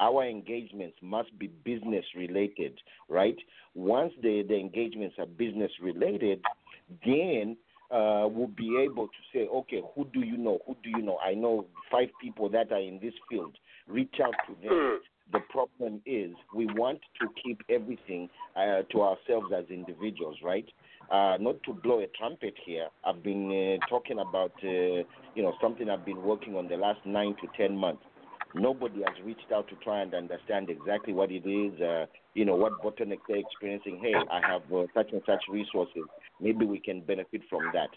Our engagements must be business related, right? Once the, the engagements are business related, then uh, we'll be able to say, okay, who do you know? Who do you know? I know five people that are in this field. Reach out to them. The problem is we want to keep everything uh, to ourselves as individuals, right? Uh, not to blow a trumpet here. I've been uh, talking about, uh, you know, something I've been working on the last nine to ten months. Nobody has reached out to try and understand exactly what it is, uh, you know, what bottleneck they're experiencing. Hey, I have uh, such and such resources. Maybe we can benefit from that.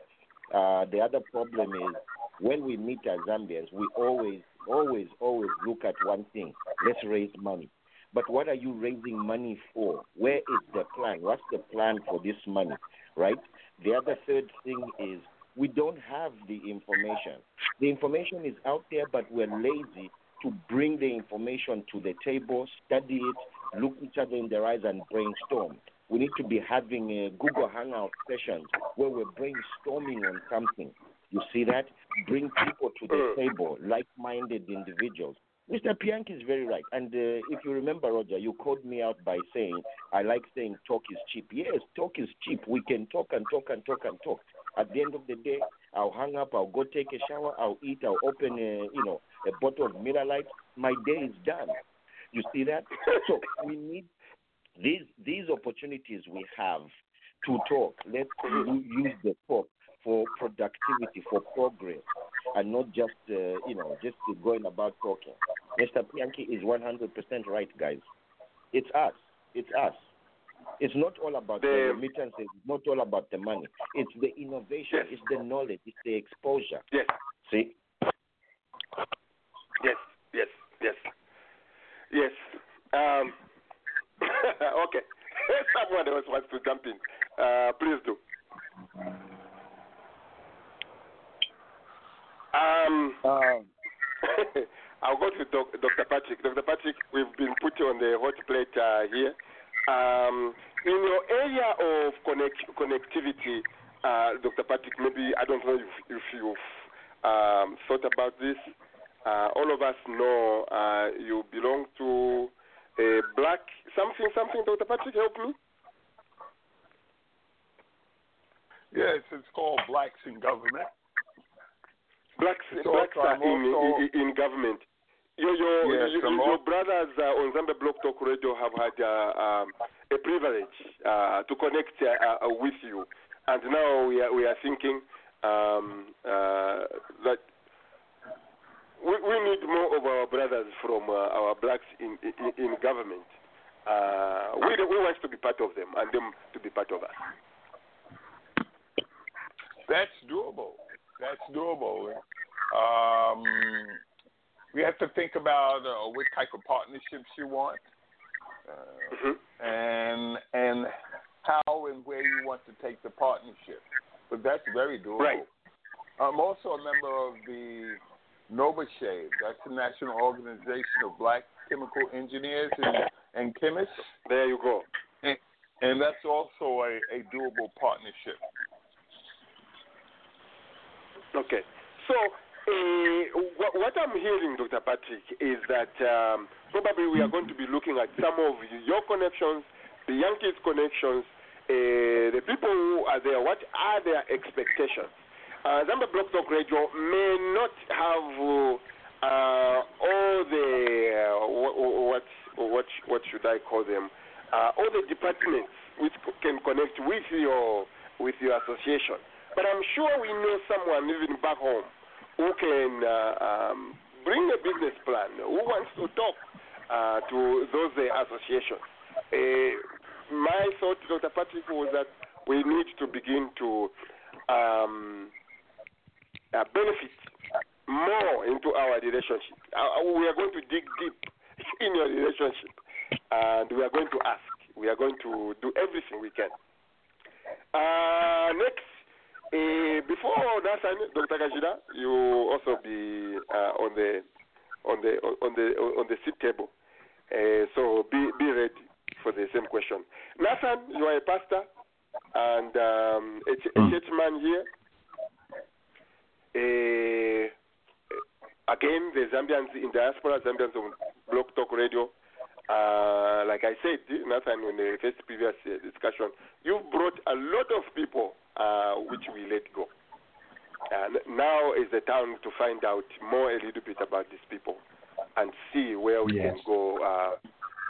Uh, the other problem is when we meet as Zambians, we always, always, always look at one thing let's raise money. But what are you raising money for? Where is the plan? What's the plan for this money, right? The other third thing is we don't have the information. The information is out there, but we're lazy to bring the information to the table, study it, look each other in the eyes, and brainstorm. We need to be having a Google Hangout sessions where we're brainstorming on something. You see that? Bring people to the table, like-minded individuals. Mr. Pianki is very right. And uh, if you remember, Roger, you called me out by saying, I like saying talk is cheap. Yes, talk is cheap. We can talk and talk and talk and talk. At the end of the day, I'll hang up, I'll go take a shower, I'll eat, I'll open a, you know, a bottle of Miller Lite. My day is done. You see that? So we need these these opportunities we have to talk. Let's use the talk for productivity, for progress, and not just uh, you know just going about talking. Mr. Pianki is 100% right, guys. It's us. It's us. It's not all about the The- remittances. It's not all about the money. It's the innovation. It's the knowledge. It's the exposure. Yes. See? Yes, yes, yes, yes. Um, okay. Someone else wants to jump in. Uh, please do. Um, I'll go to doc, Dr. Patrick. Dr. Patrick, we've been put on the hot plate uh, here. Um, in your area of connect, connectivity, uh, Dr. Patrick, maybe I don't know if, if you've um, thought about this. Uh, all of us know uh, you belong to a black something something. Dr. Patrick, help me. Yes, it's called Blacks in Government. Blacks, blacks are in, in, in government. Your your, Yes, your, your brothers uh, on Zambia Blog Talk Radio have had uh, um, a privilege uh, to connect uh, uh, with you, and now we are we are thinking um, uh, that we, we need more of our brothers from uh, our blacks in in, in government. Uh, we we want to be part of them and them to be part of us. That's doable. That's doable. Um, we have to think about uh, what type of partnerships you want, uh, and and how and where you want to take the partnership. But that's very doable. Right. I'm also a member of the Nova Shade. That's the National Organization of Black Chemical Engineers, and and chemists. There you go. And, and that's also a, a doable partnership. Okay. So, uh, what, what I'm hearing, Dr. Patrick, is that um, probably we are going to be looking at some of your connections, the Yankees connections, uh, the people who are there. What are their expectations? Uh, Zambia Blog Talk Radio may not have uh, all the uh, what, what what what should I call them? Uh, all the departments which can connect with your with your association. But I'm sure we know someone even back home who can uh, um, bring a business plan, who wants to talk uh, to those uh, associations. Uh, my thought, Dr. Patrick, was that we need to begin to um, uh, benefit more into our relationship. We are going to dig deep in your relationship, and we are going to ask. We are going to do everything we can. Uh, next, uh, before that, time, Dr. Kajira, you also be uh, on the on the on the on the seat table. Uh, so be be ready for the same question. Nathan, you are a pastor and um, a, ch- a church man here. Uh, again, the Zambians in diaspora, Zambians on Blog Talk Radio. Uh, like I said, Nathan, in the first previous uh, discussion, you've brought a lot of people uh, which we let go. And now is the time to find out more a little bit about these people and see where we Yes. can go uh,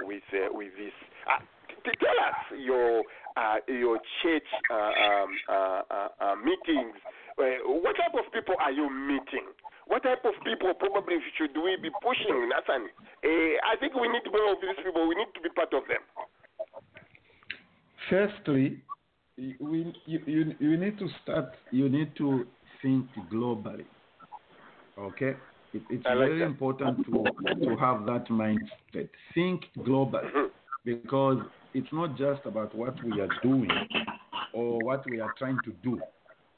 with uh, with this. Uh, t- tell us your uh, your church uh, um, uh, uh, uh, meetings. Uh, what type of people are you meeting? What type of people probably should we be pushing, Nathan? Uh, I think we need more of these people. We need to be part of them. Firstly, we, you, you, you need to start, you need to think globally. Okay? It, it's like very that. important to, to have that mindset. Think globally because it's not just about what we are doing or what we are trying to do.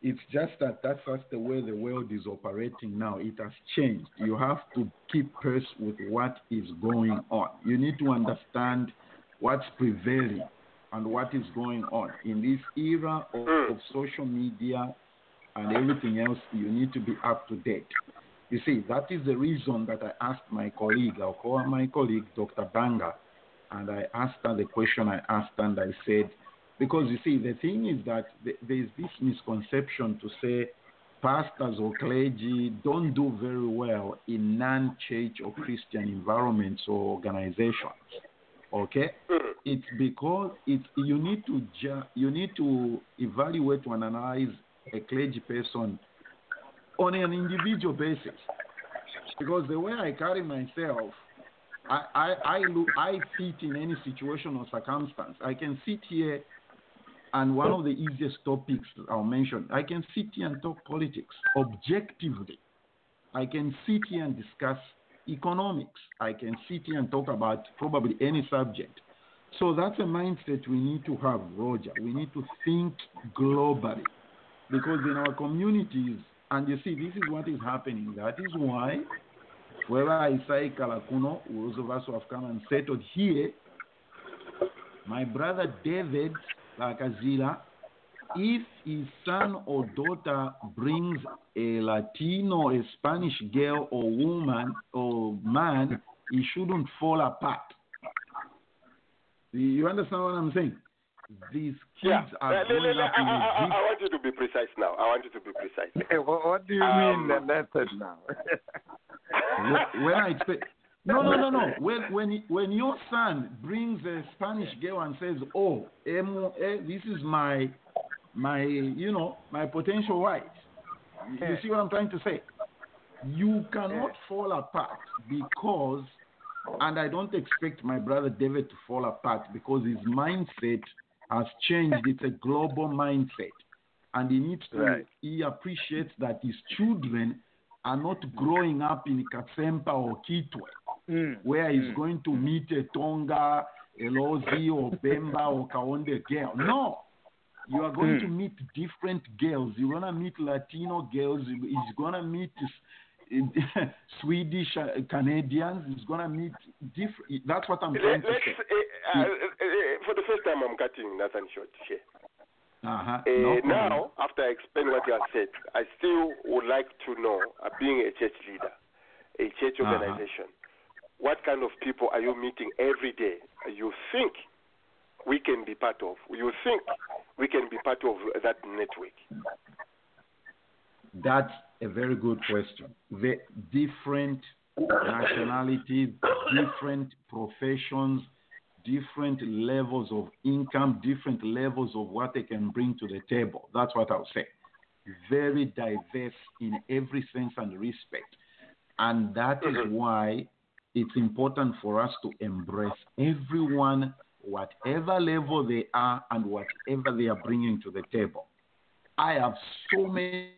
It's just that that's just the way the world is operating now. It has changed. You have to keep pace with what is going on. You need to understand what's prevailing and what is going on. In this era of, hmm. of social media and everything else, you need to be up to date. You see, that is the reason that I asked my colleague, I'll call my colleague, Dr. Banga, and I asked her the question I asked and I said, because you see, the thing is that th- there's this misconception to say pastors or clergy don't do very well in non church or Christian environments or organizations. Okay? Mm. It's because it's you need to ju- you need to evaluate and analyze a clergy person on an individual basis. Because the way I carry myself, I, I, I look I fit in any situation or circumstance. I can sit here and one of the easiest topics I'll mention, I can sit here and talk politics objectively. I can sit here and discuss economics. I can sit here and talk about probably any subject. So that's a mindset we need to have, Roger. We need to think globally because in our communities, and you see, this is what is happening. That is why, wherever I say Kalakuno, those of us who have come and settled here, my brother David Lakazila, if his son or daughter brings a Latino, a Spanish girl or woman or man, he shouldn't fall apart. You understand what I'm saying? These kids Yeah. are le- growing le- le- up I, in a I- I- deep I want you to be precise now. I want you to be precise. what do you Um, mean the method now? when, when I say no, no, no, no. When when when your son brings a Spanish girl and says, "Oh, emo, eh, this is my my you know my potential wife," you see what I'm trying to say? You cannot fall apart because, and I don't expect my brother David to fall apart because his mindset has changed. It's a global mindset, and he needs to. Right. He appreciates that his children are not growing up in Kasempa or Kitwe, mm. where he's mm. going to meet a Tonga, a Lozi, or Bemba, or Kaonde girl. No. You are going Mm. to meet different girls. You're going to meet Latino girls. He's going to meet Swedish uh, Canadians. He's gonna meet different. That's what I'm Let, trying to let's, say. uh, uh, uh, for the first time, I'm cutting Nathan short here. Uh-huh. Uh, No now, after I explain what you have said, I still would like to know, uh, being a church leader, a church Uh-huh. organization, what kind of people are you meeting every day? You think we can be part of? You think we can be part of that network? That's a very good question. The different nationalities, different professions, different levels of income, different levels of what they can bring to the table. That's what I'll say. Very diverse in every sense and respect. And that is mm-hmm. why it's important for us to embrace everyone, whatever level they are and whatever they are bringing to the table. I have so many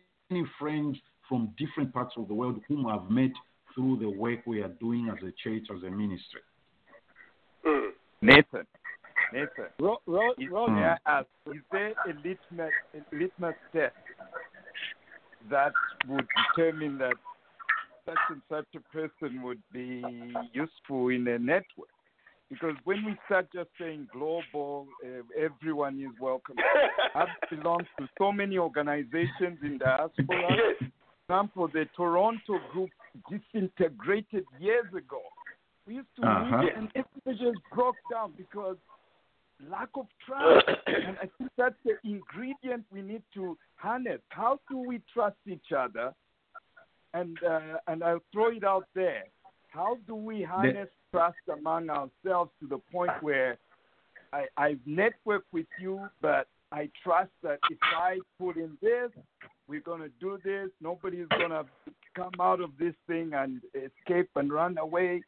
friends from different parts of the world whom I've met through the work we are doing as a church, as a ministry. Hmm. Nathan, Nathan, Ro- Ro- is, Roger, may is there a litmus, a litmus test that would determine that such and such a person would be useful in a network? Because when we start just saying global, uh, everyone is welcome. I've belonged to so many organizations in diaspora. Yes. For example, the Toronto group disintegrated years ago. We used to Uh-huh. meet and everybody just broke down because lack of trust. and I think that's the ingredient we need to harness. How do we trust each other? And uh, and I'll throw it out there. How do we harness trust among ourselves to the point where I, I've networked with you, but I trust that if I put in this, we're going to do this. Nobody's going to come out of this thing and escape and run away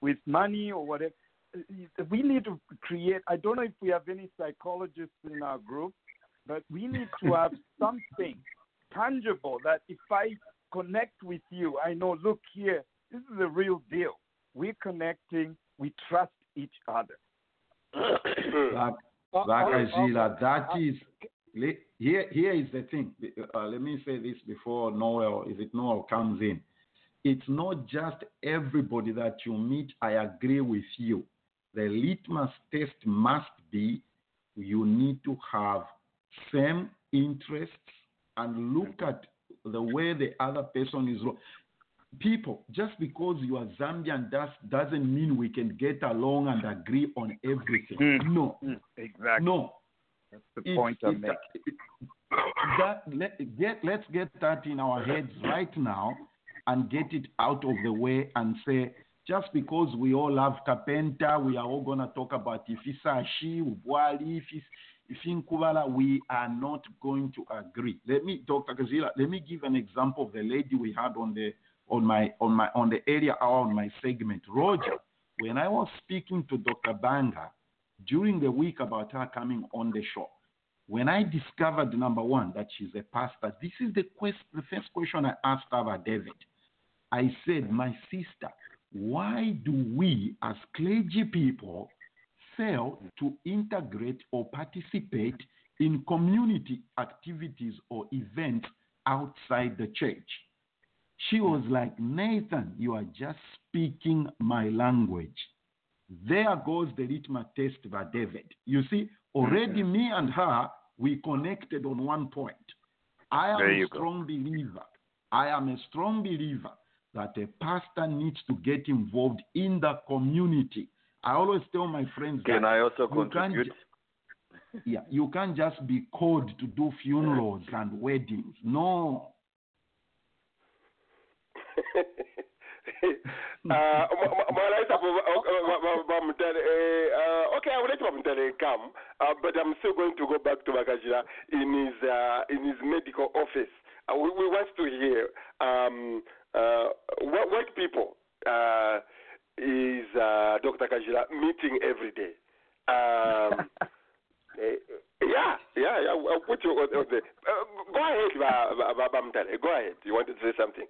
with money or whatever. We need to create, I don't know if we have any psychologists in our group, but we need to have something tangible that if I connect with you, I know, look here, this is the real deal. We're connecting, we trust each other. Like, uh, like uh, I uh, see that that is here. Here is the thing. Uh, let me say this before Noel, if it Noel comes in. It's not just everybody that you meet. I agree with you. The litmus test must be you need to have same interests and look at the way the other person is. People, just because you are Zambian does, doesn't mean we can get along and agree on everything. Hmm. No. Hmm. Exactly. No. That's the It's- point I'm making. That, let, get, let's get that in our heads right now and get it out of the way and say, just because we all love Kapenta, we are all going to talk about Ifisashi, Ubwali, Ifinkubala, we are not going to agree. Let me, Dr. Kazila, let me give an example of the lady we had on the on my on my on the area on my segment. Roger, when I was speaking to Dr. Banga during the week about her coming on the show, when I discovered number one that she's a pastor, this is the quest, the first question I asked her, David. I said, my sister, why do we as clergy people fail to integrate or participate in community activities or events outside the church? She was like, Nathan, you are just speaking my language. There goes the litmus test by David. You see, already mm-hmm. me and her, we connected on one point. I am a you go. strong believer. I am a strong believer that a pastor needs to get involved in the community. I always tell my friends Can that I also contribute? yeah, you can't just be called to do funerals and weddings. No. Uh, uh, okay, I will let Bamutale come, uh, but I'm still going to go back to Bakajira in his uh, in his medical office. Uh, we, we want to hear um, uh, what, people uh, is uh, Dr. Kajira meeting every day. Um, eh, yeah, yeah, yeah. I'll put you on, on the. Uh, go ahead, Bamutale. Go ahead. You wanted to say something?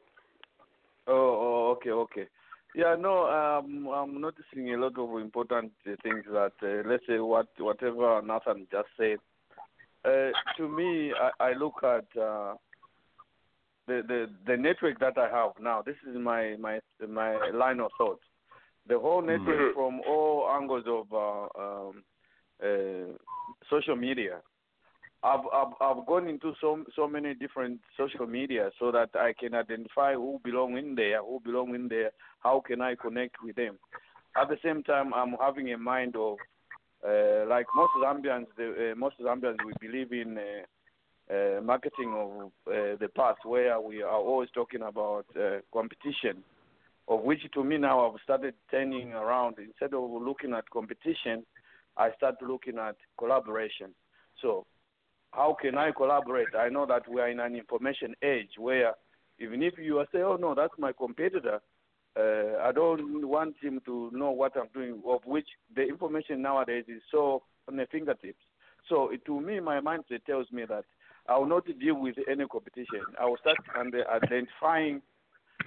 Oh, oh, okay, okay. Yeah, no, um, I'm noticing a lot of important uh, things that, uh, let's say, what whatever Nathan just said. Uh, to me, I, I look at uh, the, the the network that I have now. This is my my my line of thought. The whole network from all angles of uh, um, uh, social media. I've, I've I've gone into so so many different social media so that I can identify who belong in there, who belong in there. How can I connect with them? At the same time, I'm having a mind of uh, like most Zambians. The, uh, most Zambians we believe in uh, uh, marketing of uh, the past, where we are always talking about uh, competition. Of which, to me now, I've started turning around. Instead of looking at competition, I start looking at collaboration. So how can I collaborate? I know that we are in an information age where even if you are say, oh no, that's my competitor, uh, I don't want him to know what I'm doing, of which the information nowadays is so on the fingertips. So it, to me, my mindset tells me that I will not deal with any competition. I will start under identifying,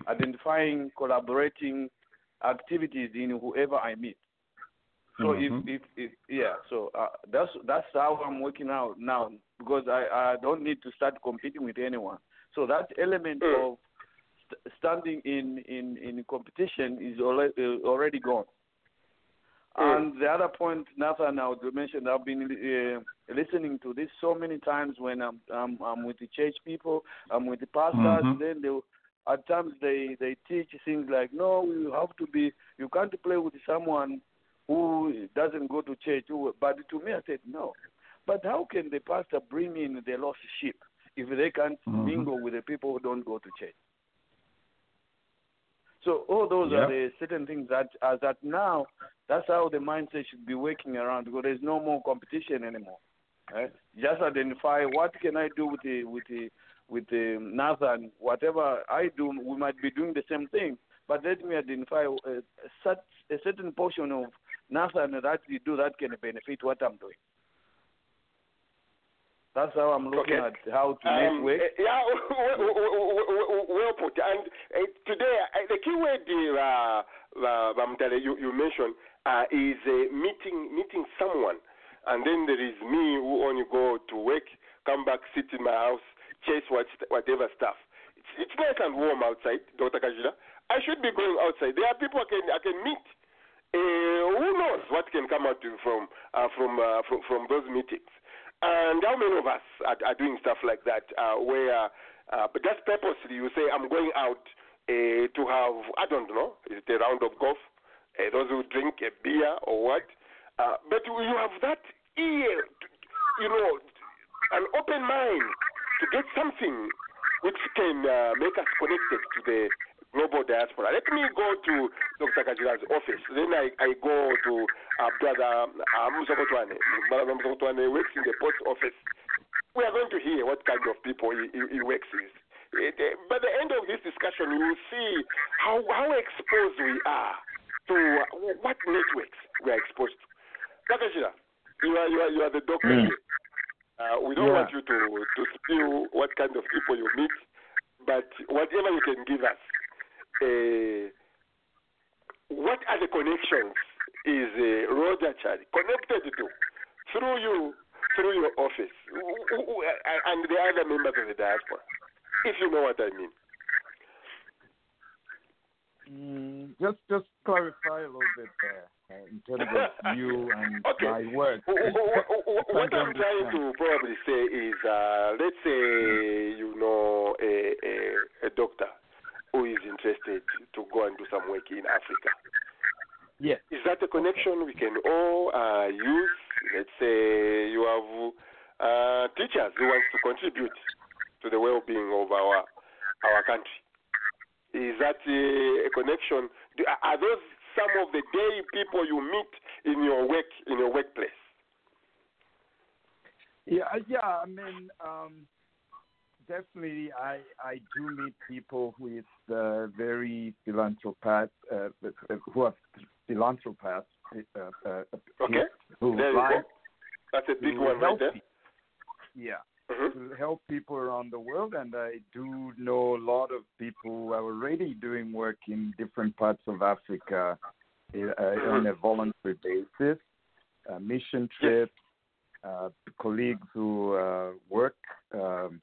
identifying, collaborating activities in whoever I meet. So Mhm. if, if if yeah, so uh, that's that's how I'm working out now because I I don't need to start competing with anyone. So that element of st- standing in in in competition is already uh, already gone. And the other point, Nathan, I would mention, I've been uh, listening to this so many times when I'm I'm, I'm with the church people, I'm with the pastors. Mhm. Then they at times they they teach things like, no, you have to be, you can't play with someone who doesn't go to church. But to me, I said no. But how can the pastor bring in the lost sheep if they can't Mhm. mingle with the people who don't go to church? So all those Yeah. are the certain things that uh, as at now, that's how the mindset should be working around because there's no more competition anymore. Right? Just identify what can I do with the with the with the Nathan. Whatever I do, we might be doing the same thing, but let me identify a, a, such, a certain portion of Nathan that you do that can benefit what I'm doing. That's how I'm looking Okay. at how to Um, network. uh, yeah, well, put. And uh, today, uh, the key word uh, uh, Bamutale, you, you mentioned uh, is uh, meeting meeting someone. And then there is me who only go to work, come back, sit in my house, chase what, whatever stuff. It's, it's nice and warm outside, Dr. Kajira. I should be going outside. There are people I can I can meet. Uh, who knows what can come out from uh, from, uh, from from those meetings? And how many of us are, are doing stuff like that, uh, where, uh, but just purposely, you say, I'm going out uh, to have, I don't know, is it a round of golf? Uh, those who drink a beer or what? Uh, but you have that ear, you know, an open mind to get something which can uh, make us connected to the global diaspora. Let me go to Dr. Kajira's office. Then I, I go to uh, Brother uh, Musokotwane. Brother Musokotwane works in the post office. We are going to hear what kind of people he, he, he works with. It, uh, by the end of this discussion, you will see how, how exposed we are to what networks we are exposed to. Dr. Kajira, you are, you are, you are the doctor Mm. Uh, we don't Yeah. want you to, to spill what kind of people you meet, but whatever you can give us, uh, what are the connections is uh, Roger Chad connected to through you, through your office, who- and the other members of the diaspora, if you know what I mean? Mm, just just clarify a little bit there uh, in terms of you and Okay. my work. Wh- wh- wh- wh- What I'm trying to probably say is, uh, let's say you know a, a, a doctor who is interested to go and do some work in Africa. Yes. Is that a connection we can all uh, use? Let's say you have uh, teachers who want to contribute to the well-being of our our country. Is that a, a connection? Do, are those some of the daily people you meet in your work in your workplace? Yeah, yeah. I mean, um, definitely, I I do meet people with uh, very philanthropath, uh, uh, who are philanthropaths. Uh, uh, Okay. Who There you like go. That's a big one right there. people. Yeah. Mhm. To help people around the world, and I do know a lot of people who are already doing work in different parts of Africa uh, Mm-hmm. on a voluntary basis, uh, mission trips, uh, colleagues who uh, work um,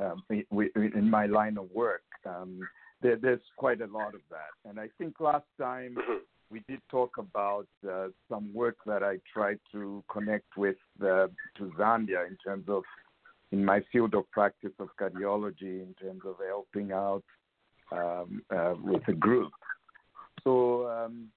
um, in my line of work. Um, there, there's quite a lot of that, and I think last time we did talk about uh, some work that I tried to connect with uh, to Zambia in terms of in my field of practice of cardiology in terms of helping out um, uh, with a group. So um,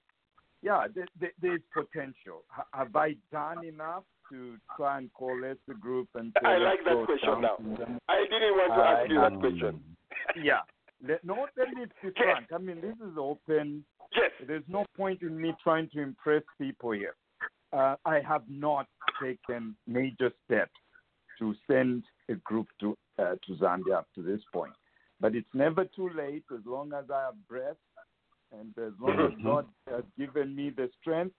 yeah, there, there, there's potential. H- have I done enough to try and coalesce the group and say, I like that question now. them? I didn't want to ask you that question. yeah. Let, no, let me be frank. I mean, this is open. Yes. There's no point in me trying to impress people here. Uh, I have not taken major steps to send a group to uh, to Zambia up to this point. But it's never too late as long as I have breath and as long as God has given me the strength.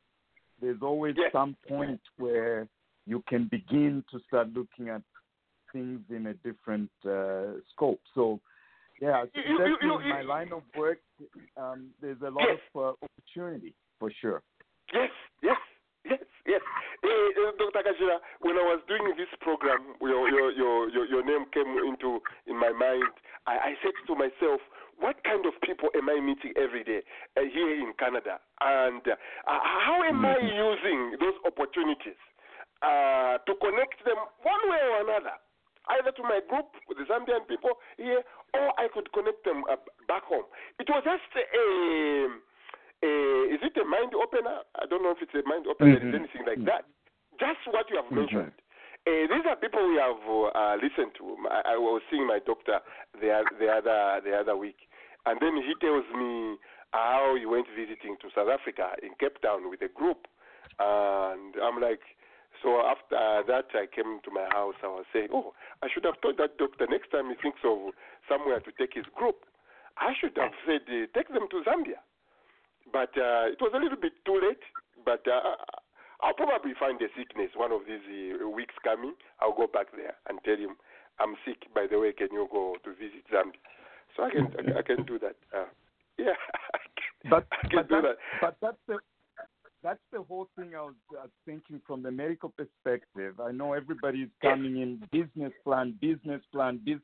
There's always some point where you can begin to start looking at things in a different uh, scope. So, yeah, so You- you- in my line of work, um, there's a lot of uh, opportunity for sure. Yes, yes, yes, yes. Eh, Dr. Kajira, when I was doing this program, your, your, your, your, your name came into in my mind. I, I said to myself, what kind of people am I meeting every day uh, here in Canada? And uh, how am I using those opportunities uh, to connect them one way or another? Either to my group, with the Zambian people here, or I could connect them uh, back home. It was just a, a is it a mind opener? I don't know if it's a mind opener, Mhm. it's anything like that. Just what you have Mhm. mentioned. Uh, these are people we have uh, listened to. I, I was seeing my doctor the, the other the other week, and then he tells me how he went visiting to South Africa in Cape Town with a group, and I'm like, so after that I came to my house. I was saying, oh, I should have told that doctor next time he thinks of somewhere to take his group, I should have said uh, take them to Zambia, but uh, it was a little bit too late. But uh, I'll probably find a sickness one of these uh, weeks coming. I'll go back there and tell him I'm sick. By the way, can you go to visit Zambia? So I can I, I can do that. Uh, yeah, But I can but do that's, that. but that's the that's the whole thing I was uh, thinking from the medical perspective. I know everybody is coming in business plan, business plan. Biz-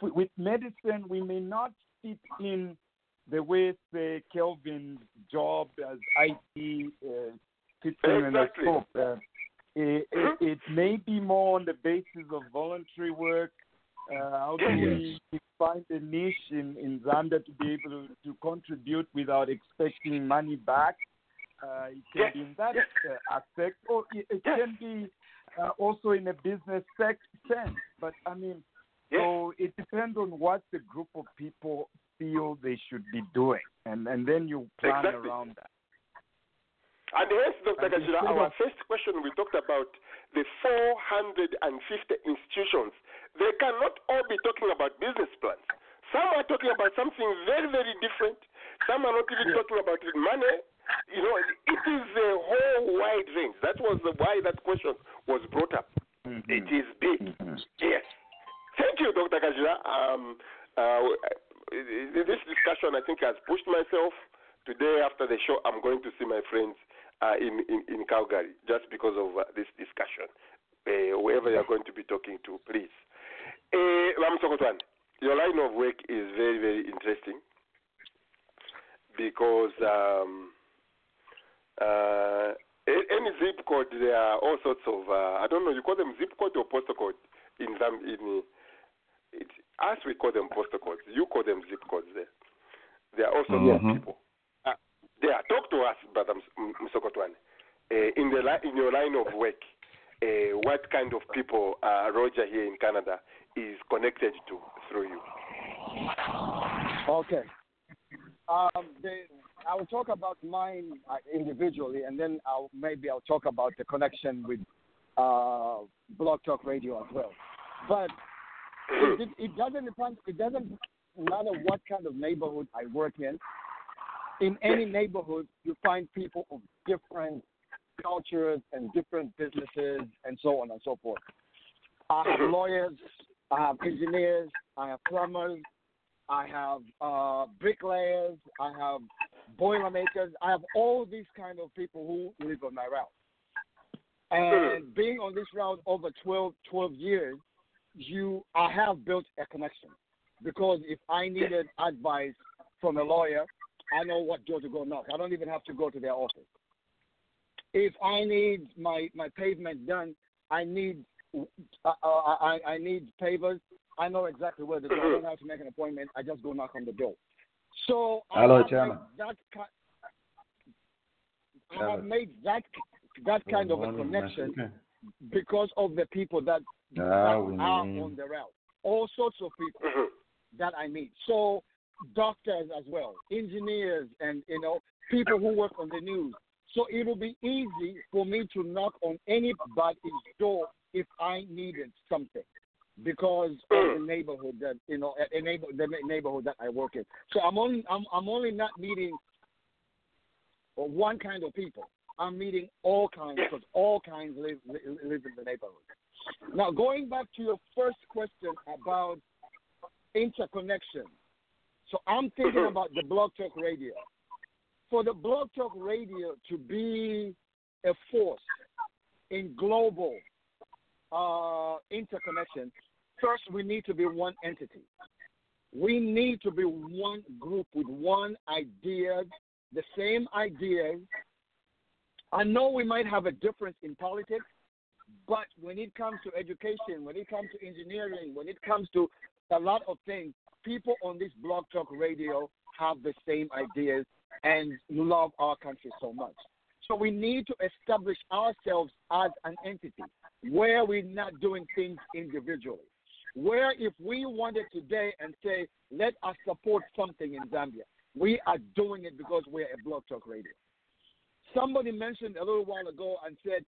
with medicine, we may not fit in the way, say, Kelvin's job as IT uh, fits in in a Exactly. scope. Uh, it, it, it may be more on the basis of voluntary work. Uh, how do we find a niche in, in Zambia to be able to, to contribute without expecting money back? Uh, it can be in that uh, aspect, or it, it can be uh, also in a business sec- sense. But I mean, so it depends on what the group of people feel they should be doing, and and then you plan Exactly. around that. And hence, Dr. And Kajira, our first question we talked about the 450 institutions. They cannot all be talking about business plans. Some are talking about something very, very different. Some are not even talking about money. You know, it is a whole wide range. That was the, why that question was brought up. It is big. Yes. Thank you, Dr. Kajira. Um, uh, this discussion, I think, has pushed myself. Today, after the show, I'm going to see my friends uh, in, in, in Calgary just because of uh, this discussion. Uh, whoever you're going to be talking to, please. Uh, Ram Sokotwan, your line of work is very, very interesting because um, uh, a- any zip code, there are all sorts of, uh, I don't know, you call them zip code or postal code in Zam in it, us we call them postal codes. You call them zip codes there. There are all sorts of Mhm. people. Uh, there, talk to us, Brother M- Msokotwane. Uh, in the li- in your line of work, uh, what kind of people uh, Roger here in Canada is connected to through you? Okay. Um, the, I will talk about mine uh, individually, and then I'll maybe I'll talk about the connection with uh, Blog Talk Radio as well. But it, it, it doesn't depend, it doesn't matter what kind of neighborhood I work in. In any neighborhood, you find people of different cultures and different businesses and so on and so forth. I have lawyers, I have engineers, I have plumbers, I have uh, bricklayers, I have boilermakers, I have all these kind of people who live on my route. And being on this route over 12, 12 years, you I have built a connection because if I needed advice from a lawyer, I know what door to go knock. I don't even have to go to their office. If I need my my pavement done, I need uh, uh, I I need pavers. I know exactly where to go. I don't have to make an appointment. I just go knock on the door. So I Hello, have Chairman. made that ki- I have made that that kind of a connection Master. because of the people that, Ah, that are mean- on the route. All sorts of people that I meet. So doctors as well, engineers, and you know people who work on the news. So it will be easy for me to knock on anybody's door if I needed something because of the mm. neighborhood that you know, a neighbor, the neighborhood that I work in. So I'm only I'm, I'm only not meeting one kind of people. I'm meeting all kinds because all kinds live live in the neighborhood. Now, going back to your first question about interconnection. So I'm thinking mm-hmm. about the Blog Talk Radio. For the Blog Talk Radio to be a force in global uh, interconnection, first we need to be one entity. We need to be one group with one idea, the same ideas. I know we might have a difference in politics, but when it comes to education, when it comes to engineering, when it comes to a lot of things, people on this blog talk radio have the same ideas and love our country so much. So we need to establish ourselves as an entity where we're not doing things individually. Where if we wanted today and say, let us support something in Zambia, we are doing it because we're a blog talk radio. Somebody mentioned a little while ago and said,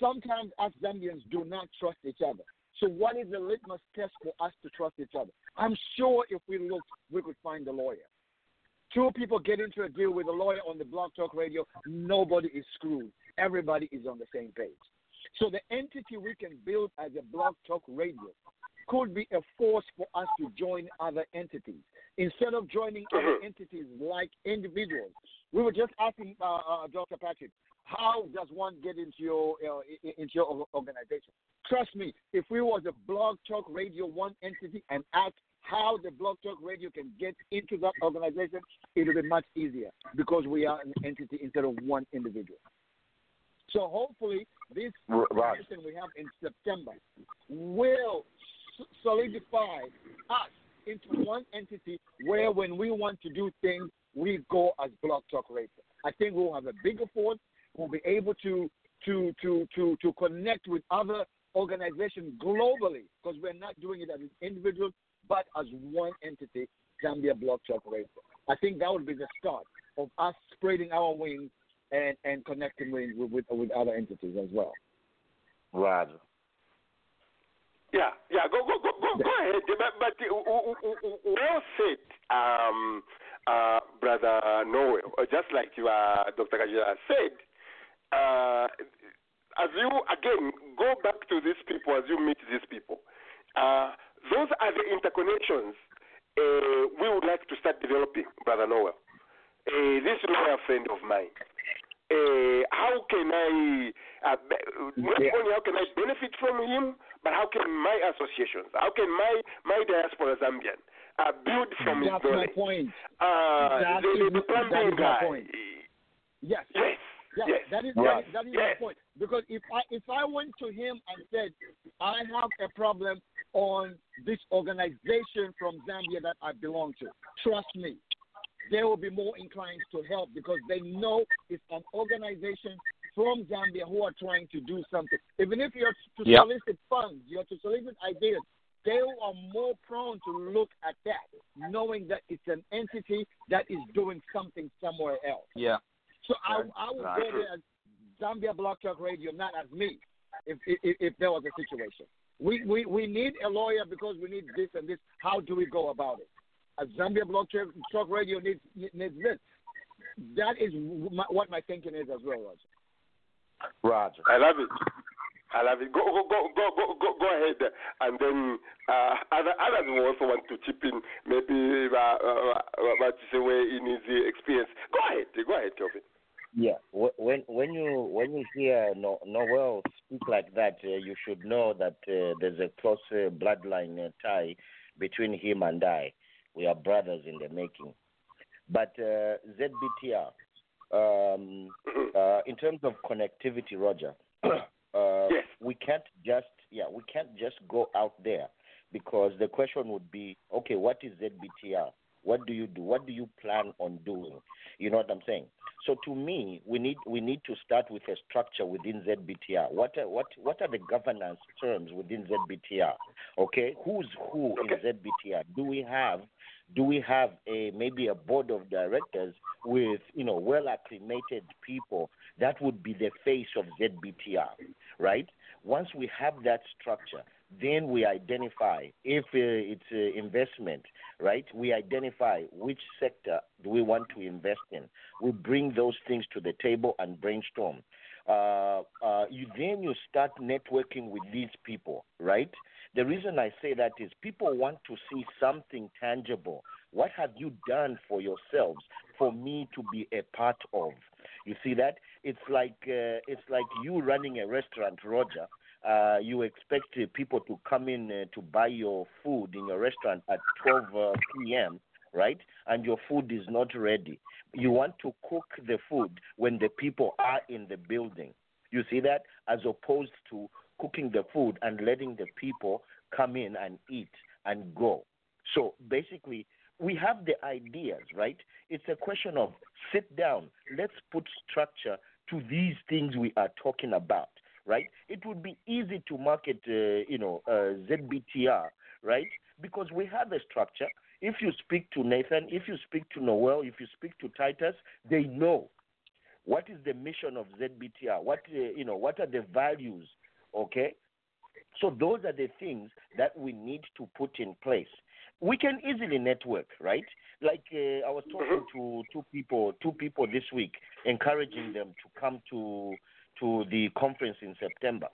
sometimes us Zambians do not trust each other. So what is the litmus test for us to trust each other? I'm sure if we looked, we could find a lawyer. Two people get into a deal with a lawyer on the Blog Talk Radio, nobody is screwed. Everybody is on the same page. So the entity we can build as a Blog Talk Radio could be a force for us to join other entities. Instead of joining other entities like individuals, we were just asking uh, uh, Dr. Patrick, how does one get into your uh, into your organization? Trust me, if we was a Blog Talk Radio one entity and asked how the Blog Talk Radio can get into that organization, it'll be much easier because we are an entity instead of one individual. So hopefully, this right. convention we have in September will solidify us into one entity where when we want to do things, we go as Blog Talk Radio. I think we'll have a bigger force. We'll be able to to to to to connect with other organizations globally because we're not doing it as an individual, but as one entity, Zambia Blog Talk Radio. I think that would be the start of us spreading our wings and, and connecting with, with with other entities as well. Roger. Yeah, yeah. Go, go, go, go, go ahead. But, but uh, well said, um, uh, brother Noel. Uh, Just like you, uh, Dr. Kajira said, uh, as you again go back to these people, as you meet these people, uh, those are the interconnections uh, we would like to start developing, brother Noel. Uh, this lawyer friend of mine. Uh, how can I uh, not Yeah. only how can I benefit from him, but how can my associations, how can my my diaspora Zambian uh, build from That's his my knowledge? point. Uh, the, the, plumbing guy. point. Yes. Yes. Yeah, yes. that is Right. that is, that is Yes. my point. Because if I if I went to him and said I have a problem on this organization from Zambia that I belong to, trust me, they will be more inclined to help because they know it's an organization from Zambia who are trying to do something. Even if you're to Yeah. solicit funds, you're to solicit ideas, they are more prone to look at that, knowing that it's an entity that is doing something somewhere else. Yeah. So I, I would Right. go there as Zambia Blog Talk Radio, not as me, if, if if there was a situation. We, we we need a lawyer because we need this and this. How do we go about it? As Zambia Blog Talk Talk Radio needs needs this. That is my, what my thinking is as well, Roger. Roger. I love it. I love it. Go go go go go go, go ahead, and then uh, other others will also want to chip in. Maybe uh, uh, uh, what you say where in his experience. Go ahead. Go ahead, Kelvin. Yeah, when when you when you hear no, Noel speak like that, uh, you should know that uh, there's a close uh, bloodline uh, tie between him and I. We are brothers in the making. But uh, ZBTR, um, uh, in terms of connectivity, Roger, uh, we can't just yeah we can't just go out there because the question would be okay, what is ZBTR? What do you do? What do you plan on doing? You know what I'm saying? So to me, we need we need to start with a structure within ZBTR. What are, what what are the governance terms within ZBTR? Okay, who's who in ZBTR? Do we have do we have a maybe a board of directors with you know well acclimated people that would be the face of ZBTR, right? Once we have that structure, then we identify if uh, it's uh, investment, right? We identify which sector do we want to invest in. We bring those things to the table and brainstorm. Uh, uh, you then you start networking with these people, right? The reason I say that is people want to see something tangible. What have you done for yourselves for me to be a part of? You see that? It's like uh, it's like you running a restaurant, Roger, uh, you expect uh, people to come in uh, to buy your food in your restaurant at 12 uh, p.m., right? And your food is not ready. You want to cook the food when the people are in the building. You see that? As opposed to cooking the food and letting the people come in and eat and go. So basically, we have the ideas, right? It's a question of sit down, let's put structure to these things we are talking about right? It would be easy to market, uh, you know, uh, ZBTR, right? Because we have a structure. If you speak to Nathan, if you speak to Noel, if you speak to Titus, they know what is the mission of ZBTR. What uh, you know, what are the values? Okay, so those are the things that we need to put in place. We can easily network, right? Like uh, I was talking to two people, two people this week, encouraging them to come to to the conference in September.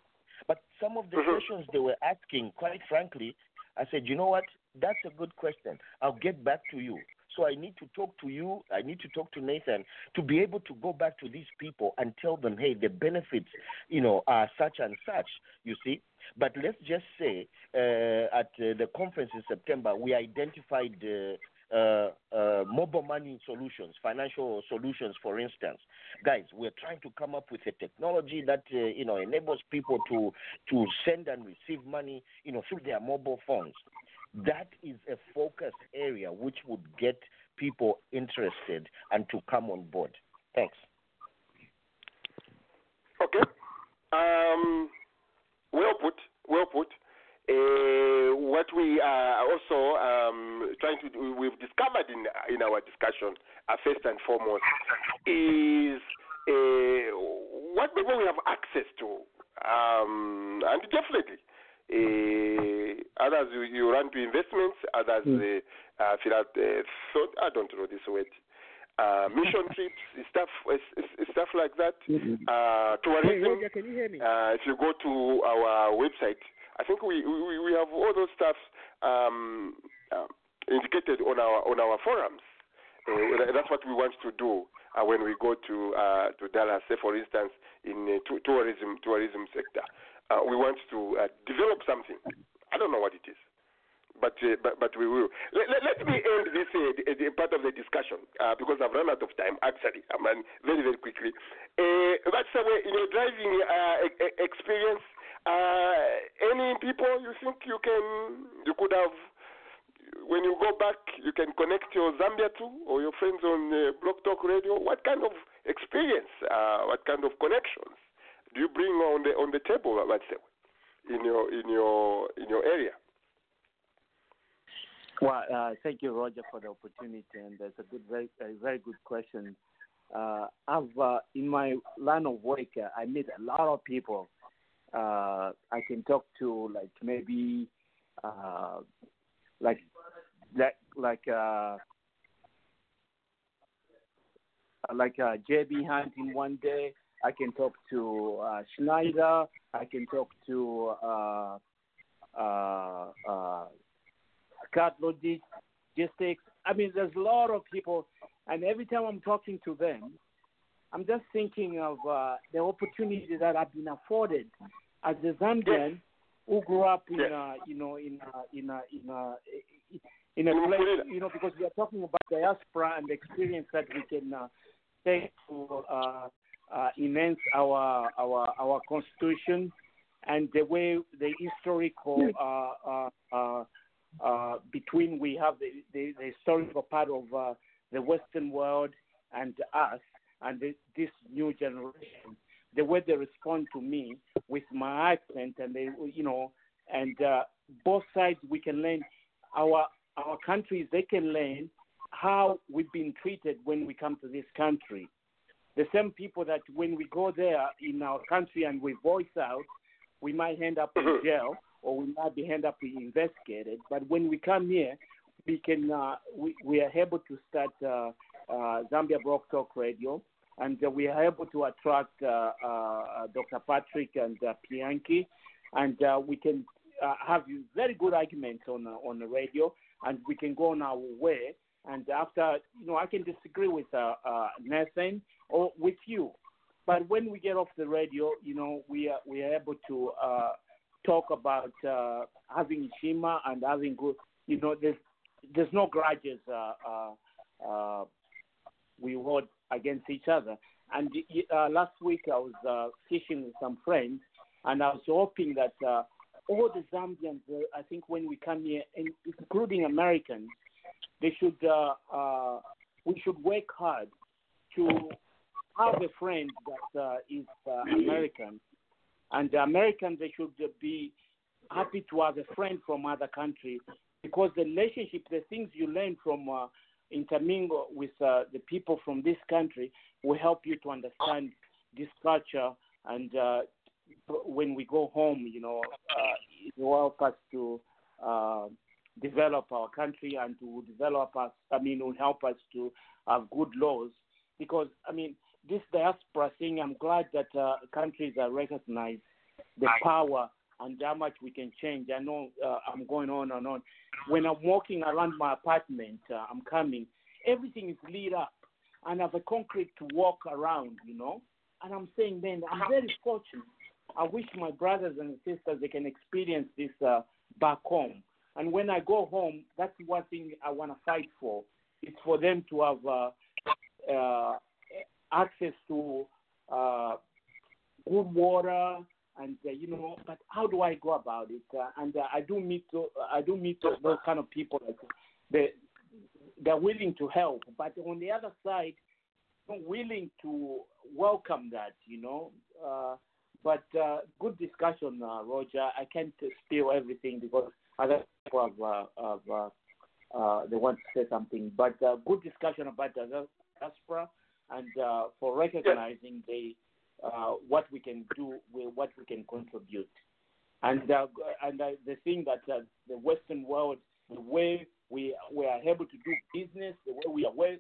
But some of the questions they were asking, quite frankly, I said, you know what? That's a good question. I'll get back to you. So I need to talk to you. I need to talk to Nathan to be able to go back to these people and tell them, hey, the benefits, you know, are such and such. You see. But let's just say uh, at uh, the conference in September, we identified. Uh, uh, uh, mobile money solutions, financial solutions, for instance. Guys, we're trying to come up with a technology that uh, you know enables people to to send and receive money, you know, through their mobile phones. That is a focus area which would get people interested and to come on board. Thanks. Okay. Um, well put. Well put. Uh, what we are also um, trying to do, we've discovered in in our discussion, uh, first and foremost, is uh, what people we have access to, um, and definitely. Uh, others you, you run to investments, others uh, uh, uh, thought I don't know this word. Uh, mission trips, stuff, stuff like that. Uh, tourism. Roger, hear me? Uh, if you go to our website, I think we, we, we have all those stuff um, uh, indicated on our on our forums. Uh, that's what we want to do uh, when we go to uh, to Dallas, say for instance, in uh, t- tourism tourism sector. Uh, we want to develop something. I don't know what it is, but but, but we will. Let, let, let me end this the, the part of the discussion because I've run out of time. Actually, I mean very very quickly. But so in your driving experience, uh, any people you think you can you could have when you go back you can connect your Zambia to or your friends on uh, Blog Talk Radio? What kind of experience? Uh, what kind of connections do you bring on the on the table? Let's say in your in your in your area. Well, uh, thank you, Roger, for the opportunity, and that's a good, very, a very good question. Uh, I've uh, in my line of work, uh, I meet a lot of people. Uh, I can talk to like maybe uh, like like like uh, like uh, JB Hunt in one day. I can talk to uh, Schneider. I can talk to uh, uh, uh, Scott Logistics. I mean, there's a lot of people, and every time I'm talking to them, I'm just thinking of uh, the opportunity that I've been afforded as a Zambian who grew up in, uh, you know, in uh, in a in a in a place, you know, because we are talking about diaspora and the experience that we can uh, take to uh, uh, enhance our our our constitution and the way the historical uh, uh, uh, uh, between we have the, the, the historical part of uh, the Western world and us and the, this new generation, the way they respond to me with my accent and they, you know, and uh, both sides we can learn our our countries they can learn how we've been treated when we come to this country. The same people that when we go there in our country and we voice out, we might end up in jail or we might be end up being investigated. But when we come here, we can uh, we, we are able to start uh, uh, Zambia Blog Talk Radio, and uh, we are able to attract uh, uh, Dr. Patrick and uh, Pianki, and uh, we can uh, have very good arguments on uh, on the radio, and we can go on our way. And after, you know, I can disagree with uh, uh, Nathan or with you, but when we get off the radio, you know, we are we are able to uh, talk about uh, having nshima and having good, you know, there's there's no grudges uh, uh, uh, we hold against each other. And uh, last week I was uh, fishing with some friends, and I was hoping that uh, all the Zambians, uh, I think when we come here, including Americans, they should uh, uh, we should work hard to have a friend that is American, and the Americans they should be happy to have a friend from other country because the relationship, the things you learn from intermingle with uh, the people from this country will help you to understand this culture and uh, when we go home, you know, uh, it will help us to uh, develop our country and to develop us. I mean, will help us to have good laws because I mean, this diaspora thing. I'm glad that uh, countries are recognize the power and how much we can change. I know uh, I'm going on and on. When I'm walking around my apartment, uh, I'm coming. Everything is lit up, and I have a concrete to walk around. You know, and I'm saying, man, I'm very fortunate. I wish my brothers and sisters they can experience this uh, back home. And when I go home, that's one thing I want to fight for. It's for them to have uh, uh, access to uh, good water and uh, you know. But how do I go about it? Uh, and uh, I do meet uh, I do meet those, those kind of people that they they're willing to help, but on the other side, not willing to welcome that. You know. Uh, but uh, good discussion, uh, Roger. I can't spill everything because other people have, uh, have uh, uh, they want to say something. But uh, good discussion about the diaspora and uh, for recognizing the uh, what we can do, what we can contribute, and uh, and uh, the thing that uh, the Western world, the way we we are able to do business, the way we are work,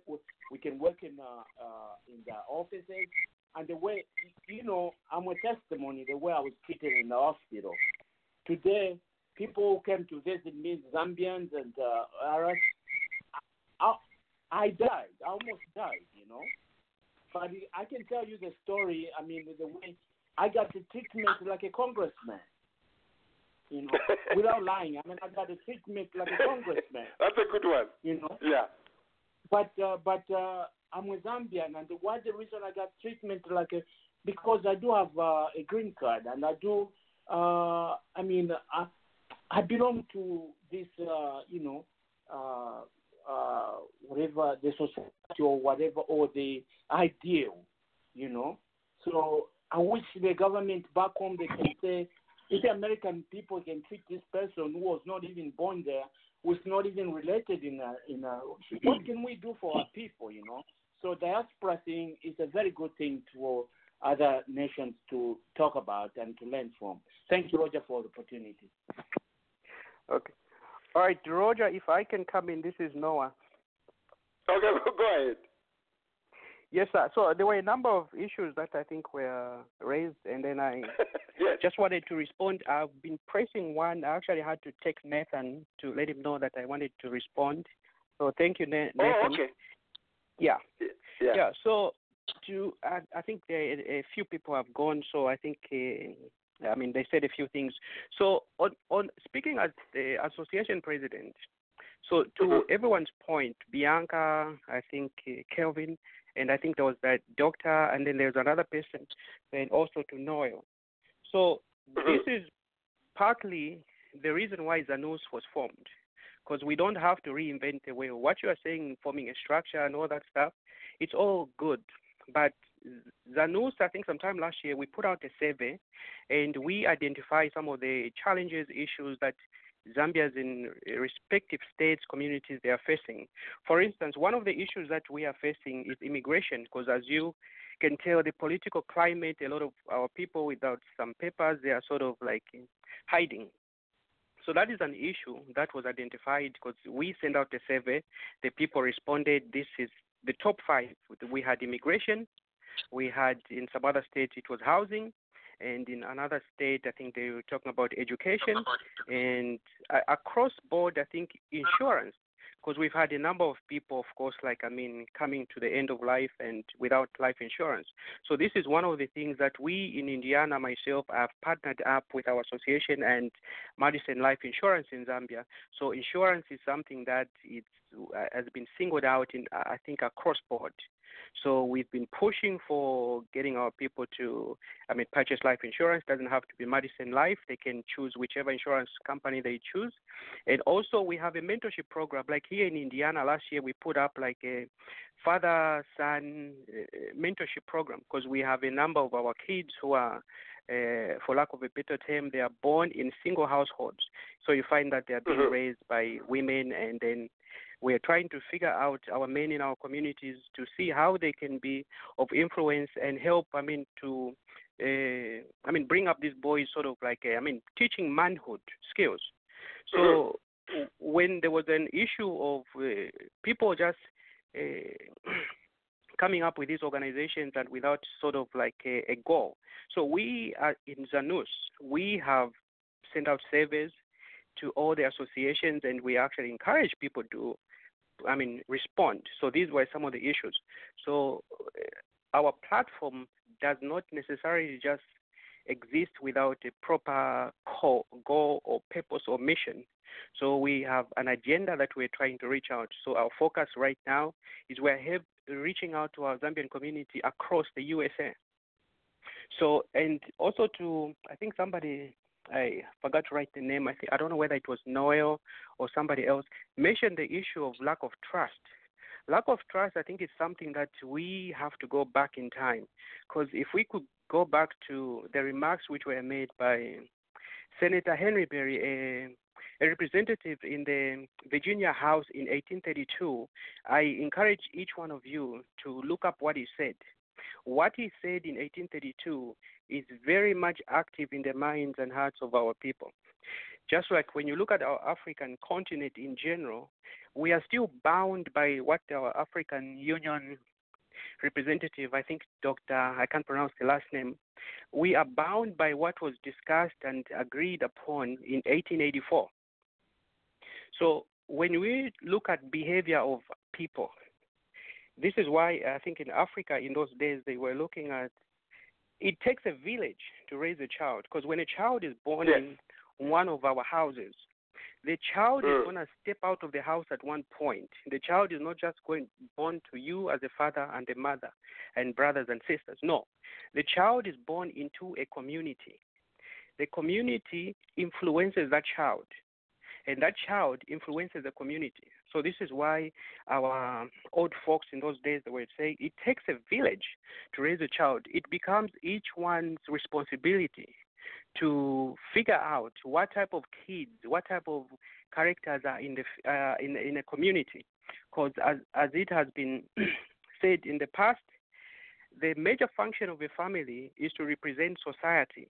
we can work in uh, uh, in the offices, and the way you know I'm a testimony the way I was treated in the hospital. Today, people who came to visit me, Zambians and uh, Arabs, I, I died. I almost died. You know, but I can tell you the story. I mean, the way I got the treatment like a congressman. You know, without lying. I mean, I got the treatment like a congressman. That's a good one. You know. Yeah. But uh, but uh, I'm a Zambian, and why the reason I got treatment like a because I do have uh, a green card, and I do. Uh, I mean, I, I belong to this. Uh, you know, uh, uh, whatever the society or whatever or the ideal. You know, so I wish the government back home they can say if the American people can treat this person who was not even born there, who's not even related in a, in a, what can we do for our people, you know? So diaspora thing is a very good thing for other nations to talk about and to learn from. Thank you, Roger, for the opportunity. Okay. All right, Roger, if I can come in, this is Noah. Okay, go ahead. Yes, sir. So there were a number of issues that I think were raised, and then I yes. just wanted to respond. I've been pressing one. I actually had to text Nathan to let him know that I wanted to respond. So thank you, Nathan. Oh, okay. Yeah. Yeah. Yeah. So to, I, I think there, a few people have gone, so I think. Uh, I mean, they said a few things. So, on, on speaking as the association president, so to everyone's point, Bianca, I think uh, Kelvin, and I think there was that doctor, and then there's another person, and also to Noel. So this is partly the reason why Zanus was formed, because we don't have to reinvent the wheel. What you are saying, forming a structure and all that stuff, it's all good, but Zanus, I think sometime last year, we put out a survey and we identify some of the challenges, issues that Zambians in respective states, communities they are facing. For instance, one of the issues that we are facing is immigration, because as you can tell, the political climate, a lot of our people without some papers, they are sort of like hiding. So that is an issue that was identified because we sent out a survey. The people responded. This is the top five. We had immigration. We had in some other states it was housing, and in another state I think they were talking about education, and uh, across board I think insurance. Because we've had a number of people, of course, like I mean, coming to the end of life and without life insurance. So this is one of the things that we in Indiana, myself, have partnered up with our association and Madison Life Insurance in Zambia. So insurance is something that it's, uh, has been singled out in, I think, across board. So we've been pushing for getting our people to, I mean, purchase life insurance. Doesn't have to be Madison Life. They can choose whichever insurance company they choose. And also we have a mentorship program. Like here in Indiana, last year we put up like a father-son uh, mentorship program because we have a number of our kids who are uh, for lack of a better term, they are born in single households. So you find that they are being Mhm. raised by women, and then we are trying to figure out our men in our communities to see how they can be of influence and help. I mean, to uh, I mean, bring up these boys sort of like uh, I mean, teaching manhood skills. So w- when there was an issue of uh, people just uh, coming up with these organizations and without sort of like a, a goal. So we are in Zanus, we have sent out surveys to all the associations and we actually encourage people to, I mean, respond. So these were some of the issues. So uh, our platform does not necessarily just exist without a proper call, goal or purpose or mission. So we have an agenda that we're trying to reach out. So our focus right now is we're help, reaching out to our Zambian community across the USA. So and also to I think somebody I forgot to write the name. I think I don't know whether it was Noel or somebody else mentioned the issue of lack of trust. Lack of trust, I think, is something that we have to go back in time. Because if we could go back to the remarks which were made by Senator Henry Berry, a, a representative in the Virginia House in 1832, I encourage each one of you to look up what he said. What he said in 1832 is very much active in the minds and hearts of our people. Just like when you look at our African continent in general, we are still bound by what our African Union representative, I think Dr. I can't pronounce the last name, we are bound by what was discussed and agreed upon in 1884. So when we look at behavior of people, this is why I think in Africa in those days they were looking at it takes a village to raise a child because when a child is born Yes. in one of our houses, the child is Mm. going to step out of the house at one point. The child is not just going born to you as a father and a mother and brothers and sisters. No, the child is born into a community. The community influences that child, and that child influences the community. So this is why our old folks in those days they would say it takes a village to raise a child. It becomes each one's responsibility to figure out what type of kids, what type of characters are in the uh, in in a community. Because as as it has been said in the past, the major function of a family is to represent society.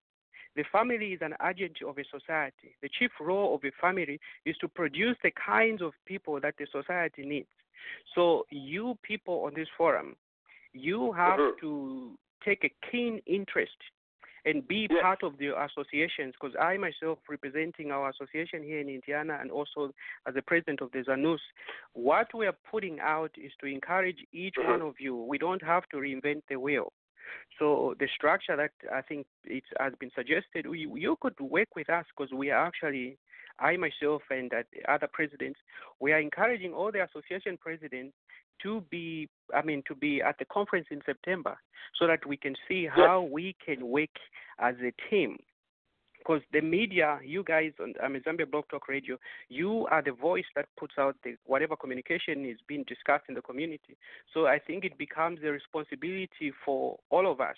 The family is an agent of a society. The chief role of a family is to produce the kinds of people that the society needs. So, you people on this forum, you have Mhm. to take a keen interest and be part of the associations. Because I myself, representing our association here in Indiana, and also as the president of the Zanus, what we are putting out is to encourage each one of you. We don't have to reinvent the wheel. So the structure that I think it has been suggested, you, you could work with us because we are actually, I myself and uh, the other presidents, we are encouraging all the association presidents to be, I mean, to be at the conference in September, so that we can see how we can work as a team. Because the media, you guys on I mean, Zambia Blog Talk Radio, you are the voice that puts out the whatever communication is being discussed in the community. So I think it becomes a responsibility for all of us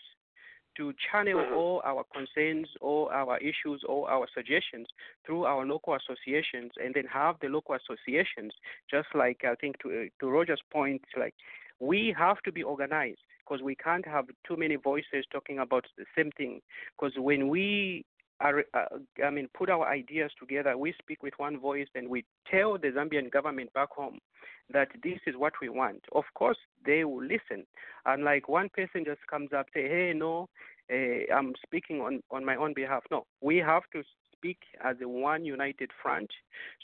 to channel mm-hmm. all our concerns, all our issues, all our suggestions through our local associations, and then have the local associations, just like I think to uh, to Roger's point, like we have to be organized because we can't have too many voices talking about the same thing. Because when we are, uh, I mean, put our ideas together, we speak with one voice, and we tell the Zambian government back home that this is what we want. Of course, they will listen. Unlike one person just comes up say, "Hey, no, uh, I'm speaking on on my own behalf." No, we have to speak as a one united front.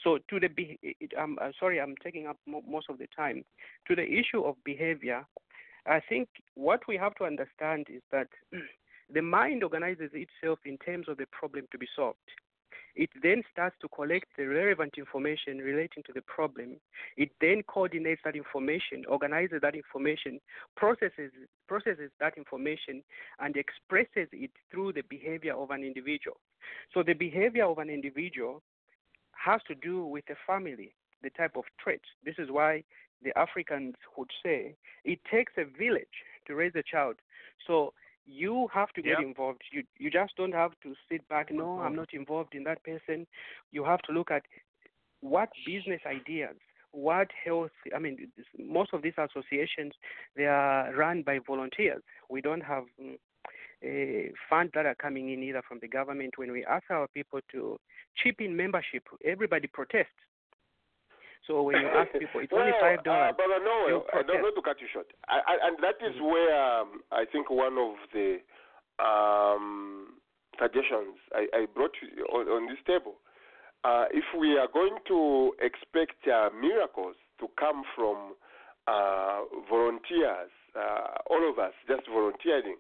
So to the, be- uh, sorry, I'm taking up mo- most of the time. To the issue of behavior, I think what we have to understand is that the mind organizes itself in terms of the problem to be solved. It then starts to collect the relevant information relating to the problem. It then coordinates that information, organizes that information, processes processes that information, and expresses it through the behavior of an individual. So the behavior of an individual has to do with the family, the type of traits. This is why the Africans would say it takes a village to raise a child. So you have to get Yeah. involved. You you just don't have to sit back. No, I'm not involved in that person. You have to look at what business ideas, what health. I mean, most of these associations they are run by volunteers. We don't have mm, uh, funds that are coming in either from the government. When we ask our people to chip in membership, everybody protests. So when you ask people, it's only Well, five Uh, dollars. Brother Noel, They'll I don't want to cut you short. I, I, and that is where um, I think one of the um, suggestions I, I brought on, on this table. Uh, if we are going to expect uh, miracles to come from uh, volunteers, uh, all of us just volunteering,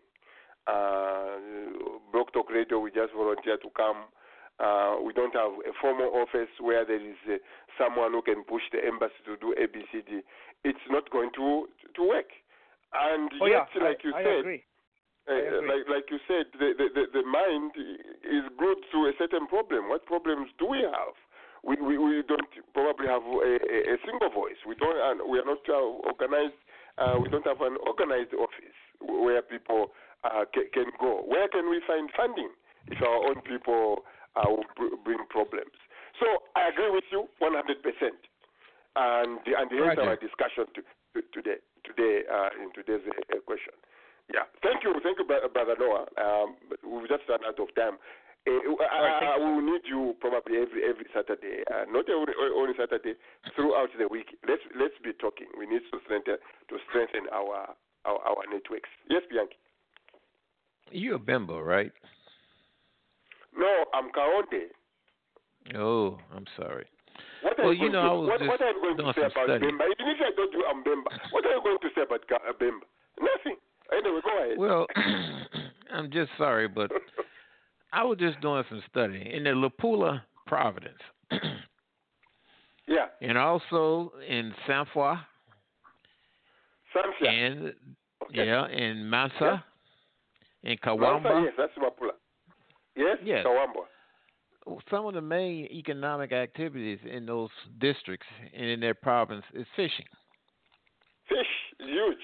uh, Blog Talk Radio, we just volunteer to come. Uh, we don't have a formal office where there is uh, someone who can push the embassy to do ABCD. It's not going to to work. And Oh yet, yeah, like I, you I said, agree. uh, like like you said, the, the the the mind is glued to a certain problem. What problems do we have? We we, we don't probably have a, a, a single voice. We don't. We are not uh, organized. Uh, we don't have an organized office where people uh, can, can go. Where can we find funding if our own people uh, will br- bring problems? So I agree with you 100 percent. And and here's Roger. our discussion to, to, today today uh, in today's uh, question. Yeah, thank you, thank you, Bro- brother Noah. Um, we've just run out of time. Uh, I, I, I will need you probably every every Saturday, uh, not every only Saturday, throughout the week. Let's let's be talking. We need to strengthen to strengthen our our, our networks. Yes, Bianchi. You're a Bemba, right? No, I'm Kaonde. Oh, I'm sorry. What Well, are you going know, to, I was what, just what are you going to say about studying. Bemba? Even if I don't I'm Bemba, what are you going to say about Ka- uh, Bemba? Nothing. Anyway, go ahead. Well, I'm just sorry, but I was just doing some studying in the Luapula Providence, yeah, and also in Sanfua, Samfya. and Okay. yeah, in Mansa, in Mansa, Kawambwa. yes, that's Mapula. Yes, Yes. Some of the main economic activities in those districts and in their province is fishing, Fish is huge.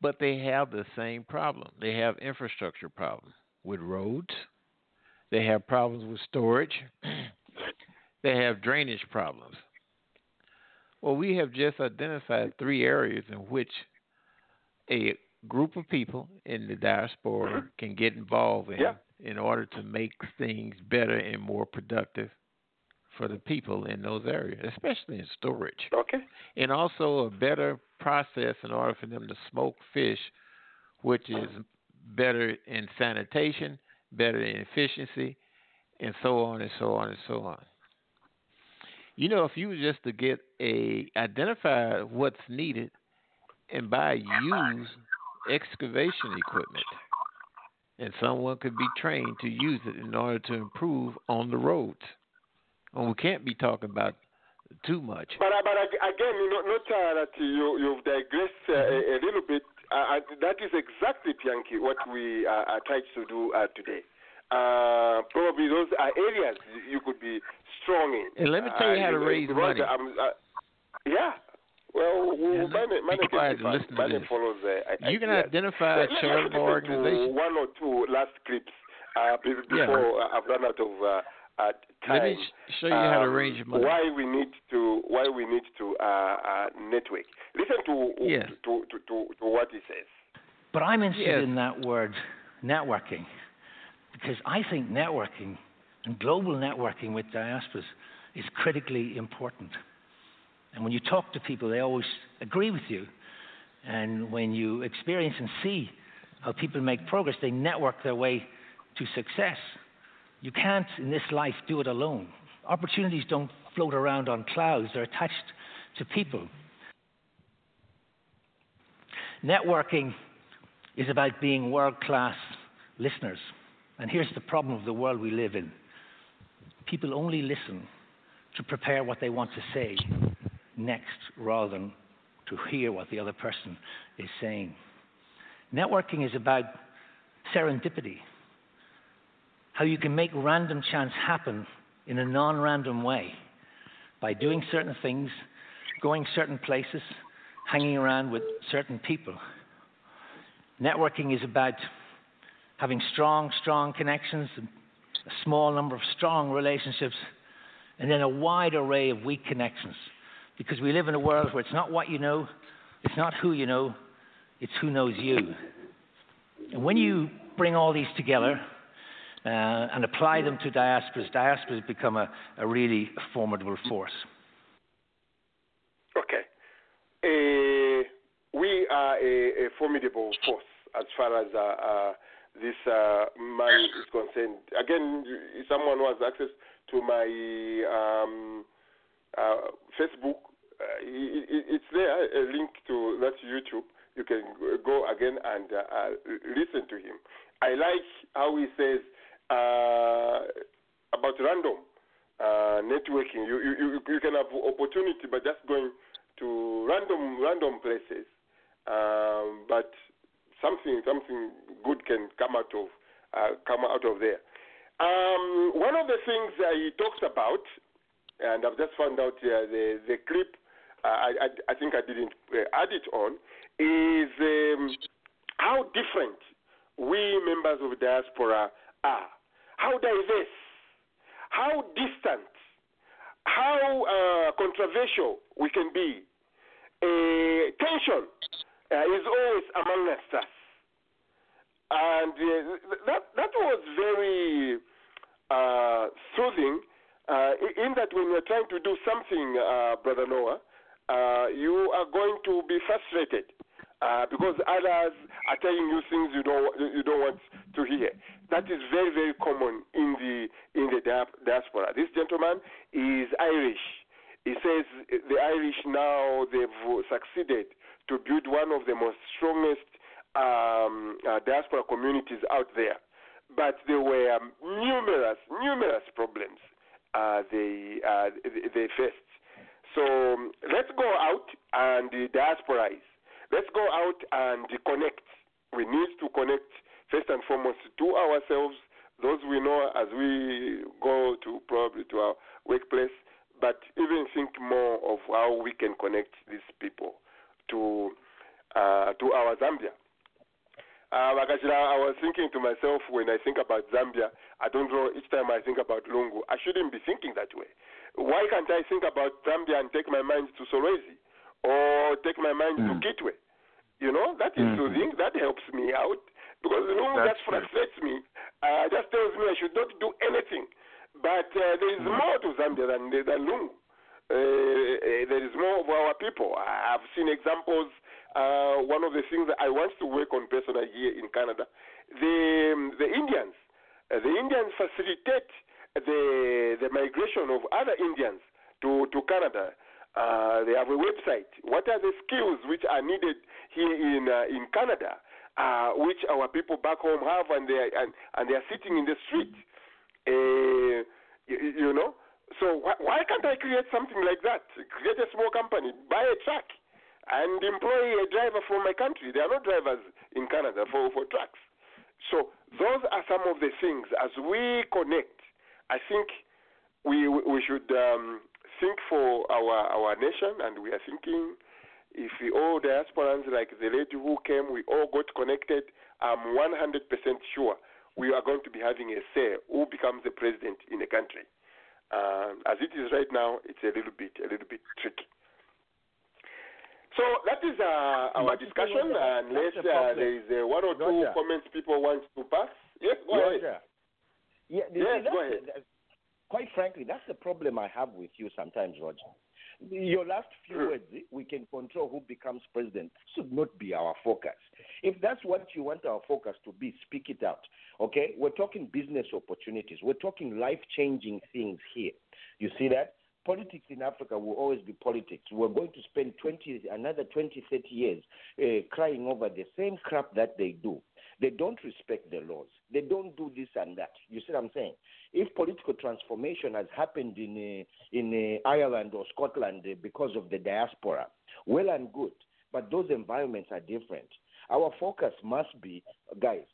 but they have the same problem. They have infrastructure problem with roads. They have problems with storage. they have drainage problems. Well, we have just identified three areas in which a group of people in the diaspora mm-hmm. can get involved in Yeah. in order to make things better and more productive for the people in those areas, especially in storage. Okay. And also a better process in order for them to smoke fish, which is better in sanitation, better in efficiency, and so on and so on and so on. You know, if you were just to get a identify what's needed and buy used excavation equipment, and someone could be trained to use it in order to improve on the roads. And we can't be talking about too much. But uh, but again, you know, not uh, that you you've digressed uh, a, a little bit. Uh, uh, that is exactly, Pianki, what we uh, are trying to do uh, today. Uh, probably those are areas you could be strong in. And let me tell you how to Uh, raise money. um, uh, yeah. Well, we'll Mane, Mane be quiet and listen fine. to this. follows the You can ideas. identify Let- let- let's charitable listen organizations. To one or two last clips uh, be- Yeah. before uh, I've run out of uh, uh, time. Let me sh- show you how to arrange raise money. Why we need to why we need to uh, uh, network. Listen to, Yes. to, to, to to what he says. But I'm interested Yes. in that word, networking, because I think networking and global networking with diasporas is critically important. And when you talk to people, they always agree with you. And when you experience and see how people make progress, they network their way to success. You can't, in this life, do it alone. Opportunities don't float around on clouds, they're attached to people. Networking is about being world class listeners. And here's the problem of the world we live in people only listen to prepare what they want to say next rather than to hear what the other person is saying. Networking is about serendipity, how you can make random chance happen in a non random way by doing certain things, going certain places, hanging around with certain people. Networking is about having strong, strong connections, a small number of strong relationships, and then a wide array of weak connections. Because we live in a world where it's not what you know, it's not who you know, it's who knows you. And when you bring all these together uh, and apply them to diasporas, diasporas become a, a really formidable force. Okay. Uh, we are a, a formidable force as far as uh, uh, this uh, man is concerned. Again, someone who has access to my um, uh, Facebook, uh, it, it, it's there, a link to that YouTube. You can go again and uh, uh, listen to him. I like how he says uh, about random networking. You, you, you, can have opportunity by just going to random random places, um, but something something good can come out of come out of there. Um, one of the things he talks about, and I've just found out uh, the the clip. I, I think I didn't uh, add it on. Is um, how different we members of diaspora are. How diverse, how distant, how uh, controversial we can be. Uh, tension uh, is always among us. And uh, that, that was very uh, soothing in that when you're trying to do something, Brother Noah, uh, you are going to be frustrated uh, because others are telling you things you don't you don't want to hear. That is very very common in the in the diaspora. This gentleman is Irish. He says the Irish now they've succeeded to build one of the most strongest um, uh, diaspora communities out there, but there were numerous numerous problems uh, they uh, they faced. So um, let's go out and diasporize. Let's go out and connect. We need to connect first and foremost to ourselves, those we know as we go to probably to our workplace, but even think more of how we can connect these people to uh, to our Zambia. Uh, I was thinking to myself when I think about Zambia, I don't know, each time I think about Lungu, I shouldn't be thinking that way. Why can't I think about Zambia and take my mind to Solwezi or take my mind to Kitwe? You know, that is Mhm. soothing, that helps me out because Lungu That's just frustrates me, uh, just tells me I should not do anything. But uh, there is more to Zambia than, than Lungu. uh, there is more of our people. I- I've seen examples. Uh, one of the things that I want to work on personally here in Canada, the the Indians, uh, the Indians facilitate the the migration of other Indians to to Canada. Uh, they have a website. What are the skills which are needed here in uh, in Canada, uh, which our people back home have, and they are, and, and they are sitting in the street. Uh, you, you know, so why, why can't I create something like that? Create a small company, buy a truck, and employ a driver from my country. There are no drivers in Canada for, for trucks. So those are some of the things. As we connect, I think we we should um, think for our our nation, and we are thinking if we all diasporans like the lady who came, we all got connected. I'm 100% sure we are going to be having a say who becomes the president in a country. Um, as it is right now, it's a little bit a little bit tricky. So that is uh, our But discussion, Roger, unless uh, there is uh, one or two Roger. comments people want to pass. Yes, go ahead. Yeah, Yes, see, that's go ahead. quite frankly, that's the problem I have with you sometimes, Roger. Your last few words, eh, we can control who becomes president, should not be our focus. If that's what you want our focus to be, speak it out. Okay? We're talking business opportunities. We're talking life changing things here. You see that? Politics in Africa will always be politics. We're going to spend 20, another 20, 30 years uh, crying over the same crap that they do. They don't respect the laws. They don't do this and that. You see what I'm saying? If political transformation has happened in uh, in uh, Ireland or Scotland uh, because of the diaspora, well and good. But those environments are different. Our focus must be, guys.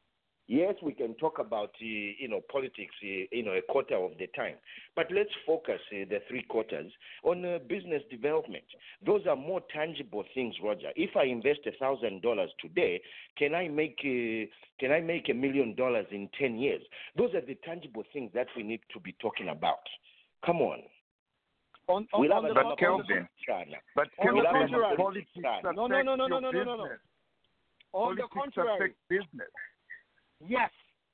Yes, we can talk about uh, you know politics, uh, you know, a quarter of the time, but let's focus uh, the three quarters on uh, business development. Those are more tangible things, Roger. If I invest a thousand dollars today, can I make uh, can I make a million dollars in ten years? Those are the tangible things that we need to be talking about. Come on. On, We'll on, have the, a on, Kelvin. the, China. But On the Kelvin, contrary- politics no, no, affect no, no, no, your no, no, no, no. business. On the Politics contrary, affect business. Yes.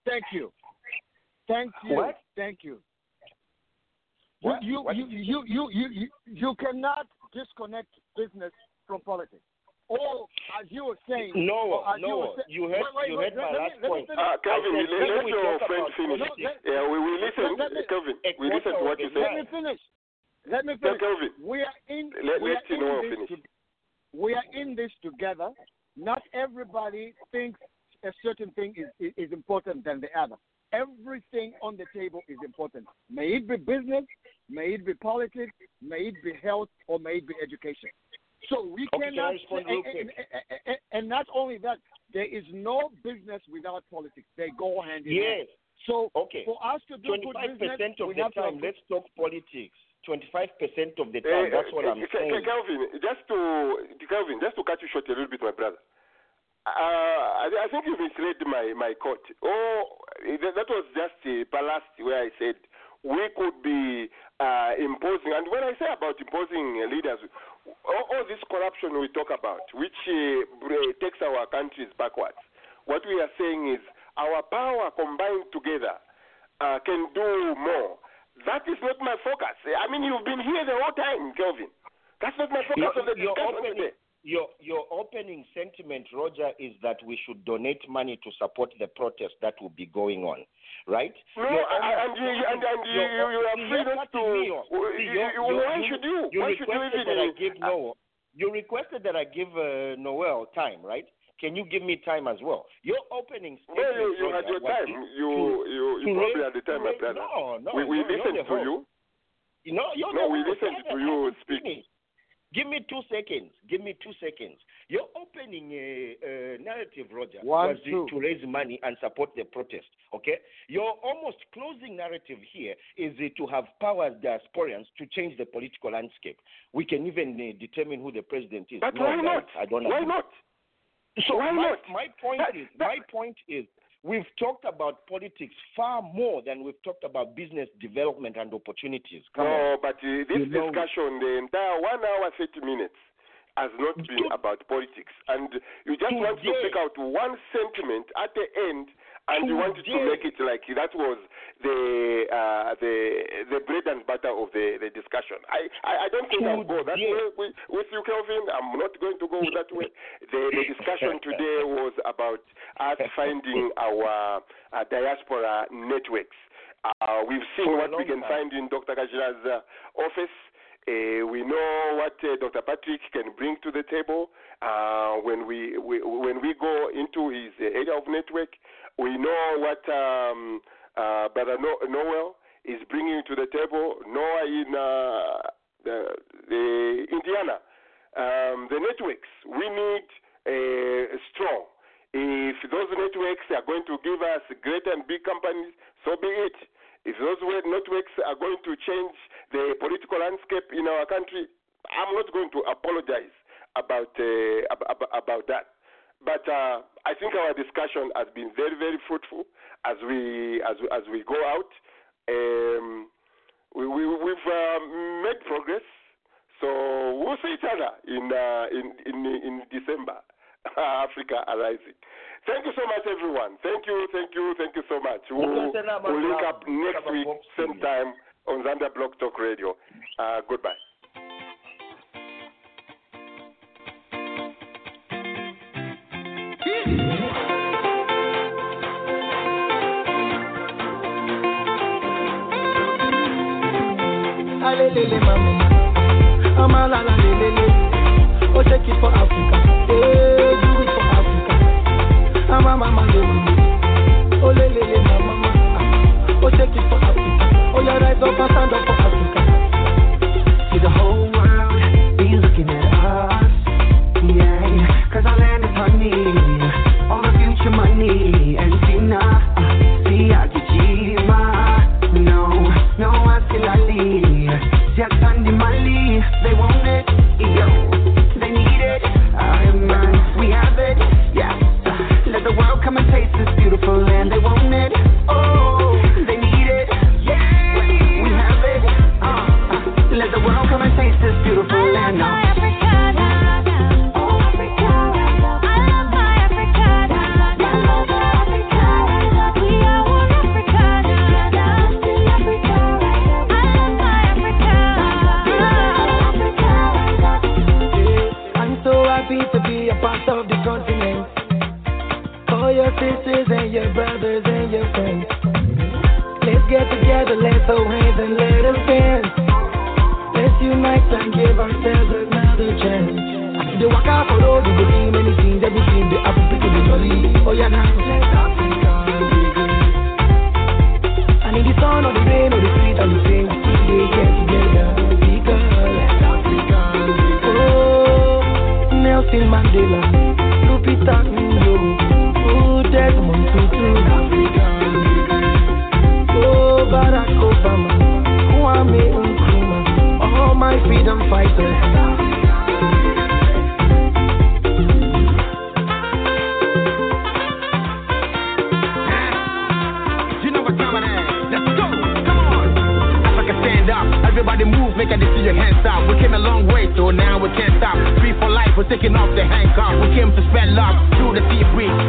Thank you. Thank you. What? Thank you. What? You, What you, you, you, you, you, you cannot disconnect business from politics. Or, as you were saying, No, or as you, no. were say- You heard, wait, wait, you wait, heard my let last me, let me point. finish. Uh, Calvin, I let, said, let when we your talk friend about finish. politics, Yeah, we will listen. let me- Calvin, a we listen to quarter what of you the say. Let me finish. Let me Tell finish. Calvin. We are in. Let, we let are you know in this finish. to- we are in this together. Not everybody thinks a certain thing is, is, is important than the other. Everything on the table is important. May it be business, may it be politics, may it be health, or may it be education. So we Okay, can cannot. respond and, real and, quick? and, and, and not only that, there is no business without politics. They go hand in hand. Yes. So Okay. for us to do good Twenty-five business, percent of we the have time, have let's talk politics. Twenty-five percent of the Uh, time. That's what uh, I'm Ca- Ca- saying. Calvin, just to Calvin, just to cut you short a little bit, my brother. Uh, I, I think you've misled my my court. Oh, that, that was just a ballast where I said we could be uh, imposing, and when I say about imposing uh, leaders, all, all this corruption we talk about, which uh, takes our countries backwards. What we are saying is our power combined together uh, can do more. That is not my focus. I mean, you've been here the whole time, Kelvin. That's not my focus Your, on the discussion today. Your your opening sentiment, Roger, is that we should donate money to support the protest that will be going on, right? No, Your I- I- and you, and, and you, you, are free not to. me off. You- you're- you- why should you? You Why should you requested even? that I give Noel. You requested that I give uh, Noel time, right? Can you give me time as well? Your opening No, statement, you, you Roger, had your time. You, you, you probably had the time, my brother. No, no, we we listened to you. No, you're No, we listened to you speak. Finished. Give me two seconds. Give me two seconds. Your opening uh, uh, narrative, Roger, One, was two. to raise money and support the protest. Okay. Your almost closing narrative here is uh, to have power as diasporians to change the political landscape. We can even uh, determine who the president is. But no, why not? I don't Why agree. not? So Why my, not? my point That- is that- my point is we've talked about politics far more than we've talked about business development and opportunities. Come on. No, but uh, this You know- discussion, the entire one hour thirty minutes, has not been about politics, and you just want to pick out one sentiment at the end, and you wanted to make it like that was the uh, uh, the the bread and butter of the, the discussion. I, I, I don't think I'll go that way with, with you, Kelvin. I'm not going to go that way. The, the discussion today was about us finding our uh, diaspora networks. Uh, we've seen what we can find in Dr. Kajira's uh, office. Uh, we know what uh, Dr. Patrick can bring to the table uh, when we, we when we go into his area of network. We know what um, uh, Brother Noel is bringing to the table. Noah in uh, the, the Indiana, um, the networks. We need uh, strong. If those networks are going to give us great and big companies, so be it. If those networks are going to change the political landscape in our country, I'm not going to apologize about uh, ab- about that. But uh, I think our discussion has been very, very fruitful as we as as we go out. Um, we, we, we've uh, made progress, so we'll see each other in uh, in, in in December. Africa Arising. Thank you so much, everyone. Thank you, thank you, thank you so much. We'll, we'll link up next week, same time on Zambia Blog Talk Radio. Uh, goodbye. Alelele mama, mama la la lelele. Oh, take it for Africa, hey, do it for Africa. Mama, mama, lele. Oh, lelele mama, mama. Oh, take it for Africa. Oh, you rise up and stand up for stand up. Everybody move, make a see your hands up. We came a long way, so now we can't stop. Free for life, we're taking off the handcuff. We came to spread love through the sea breeze.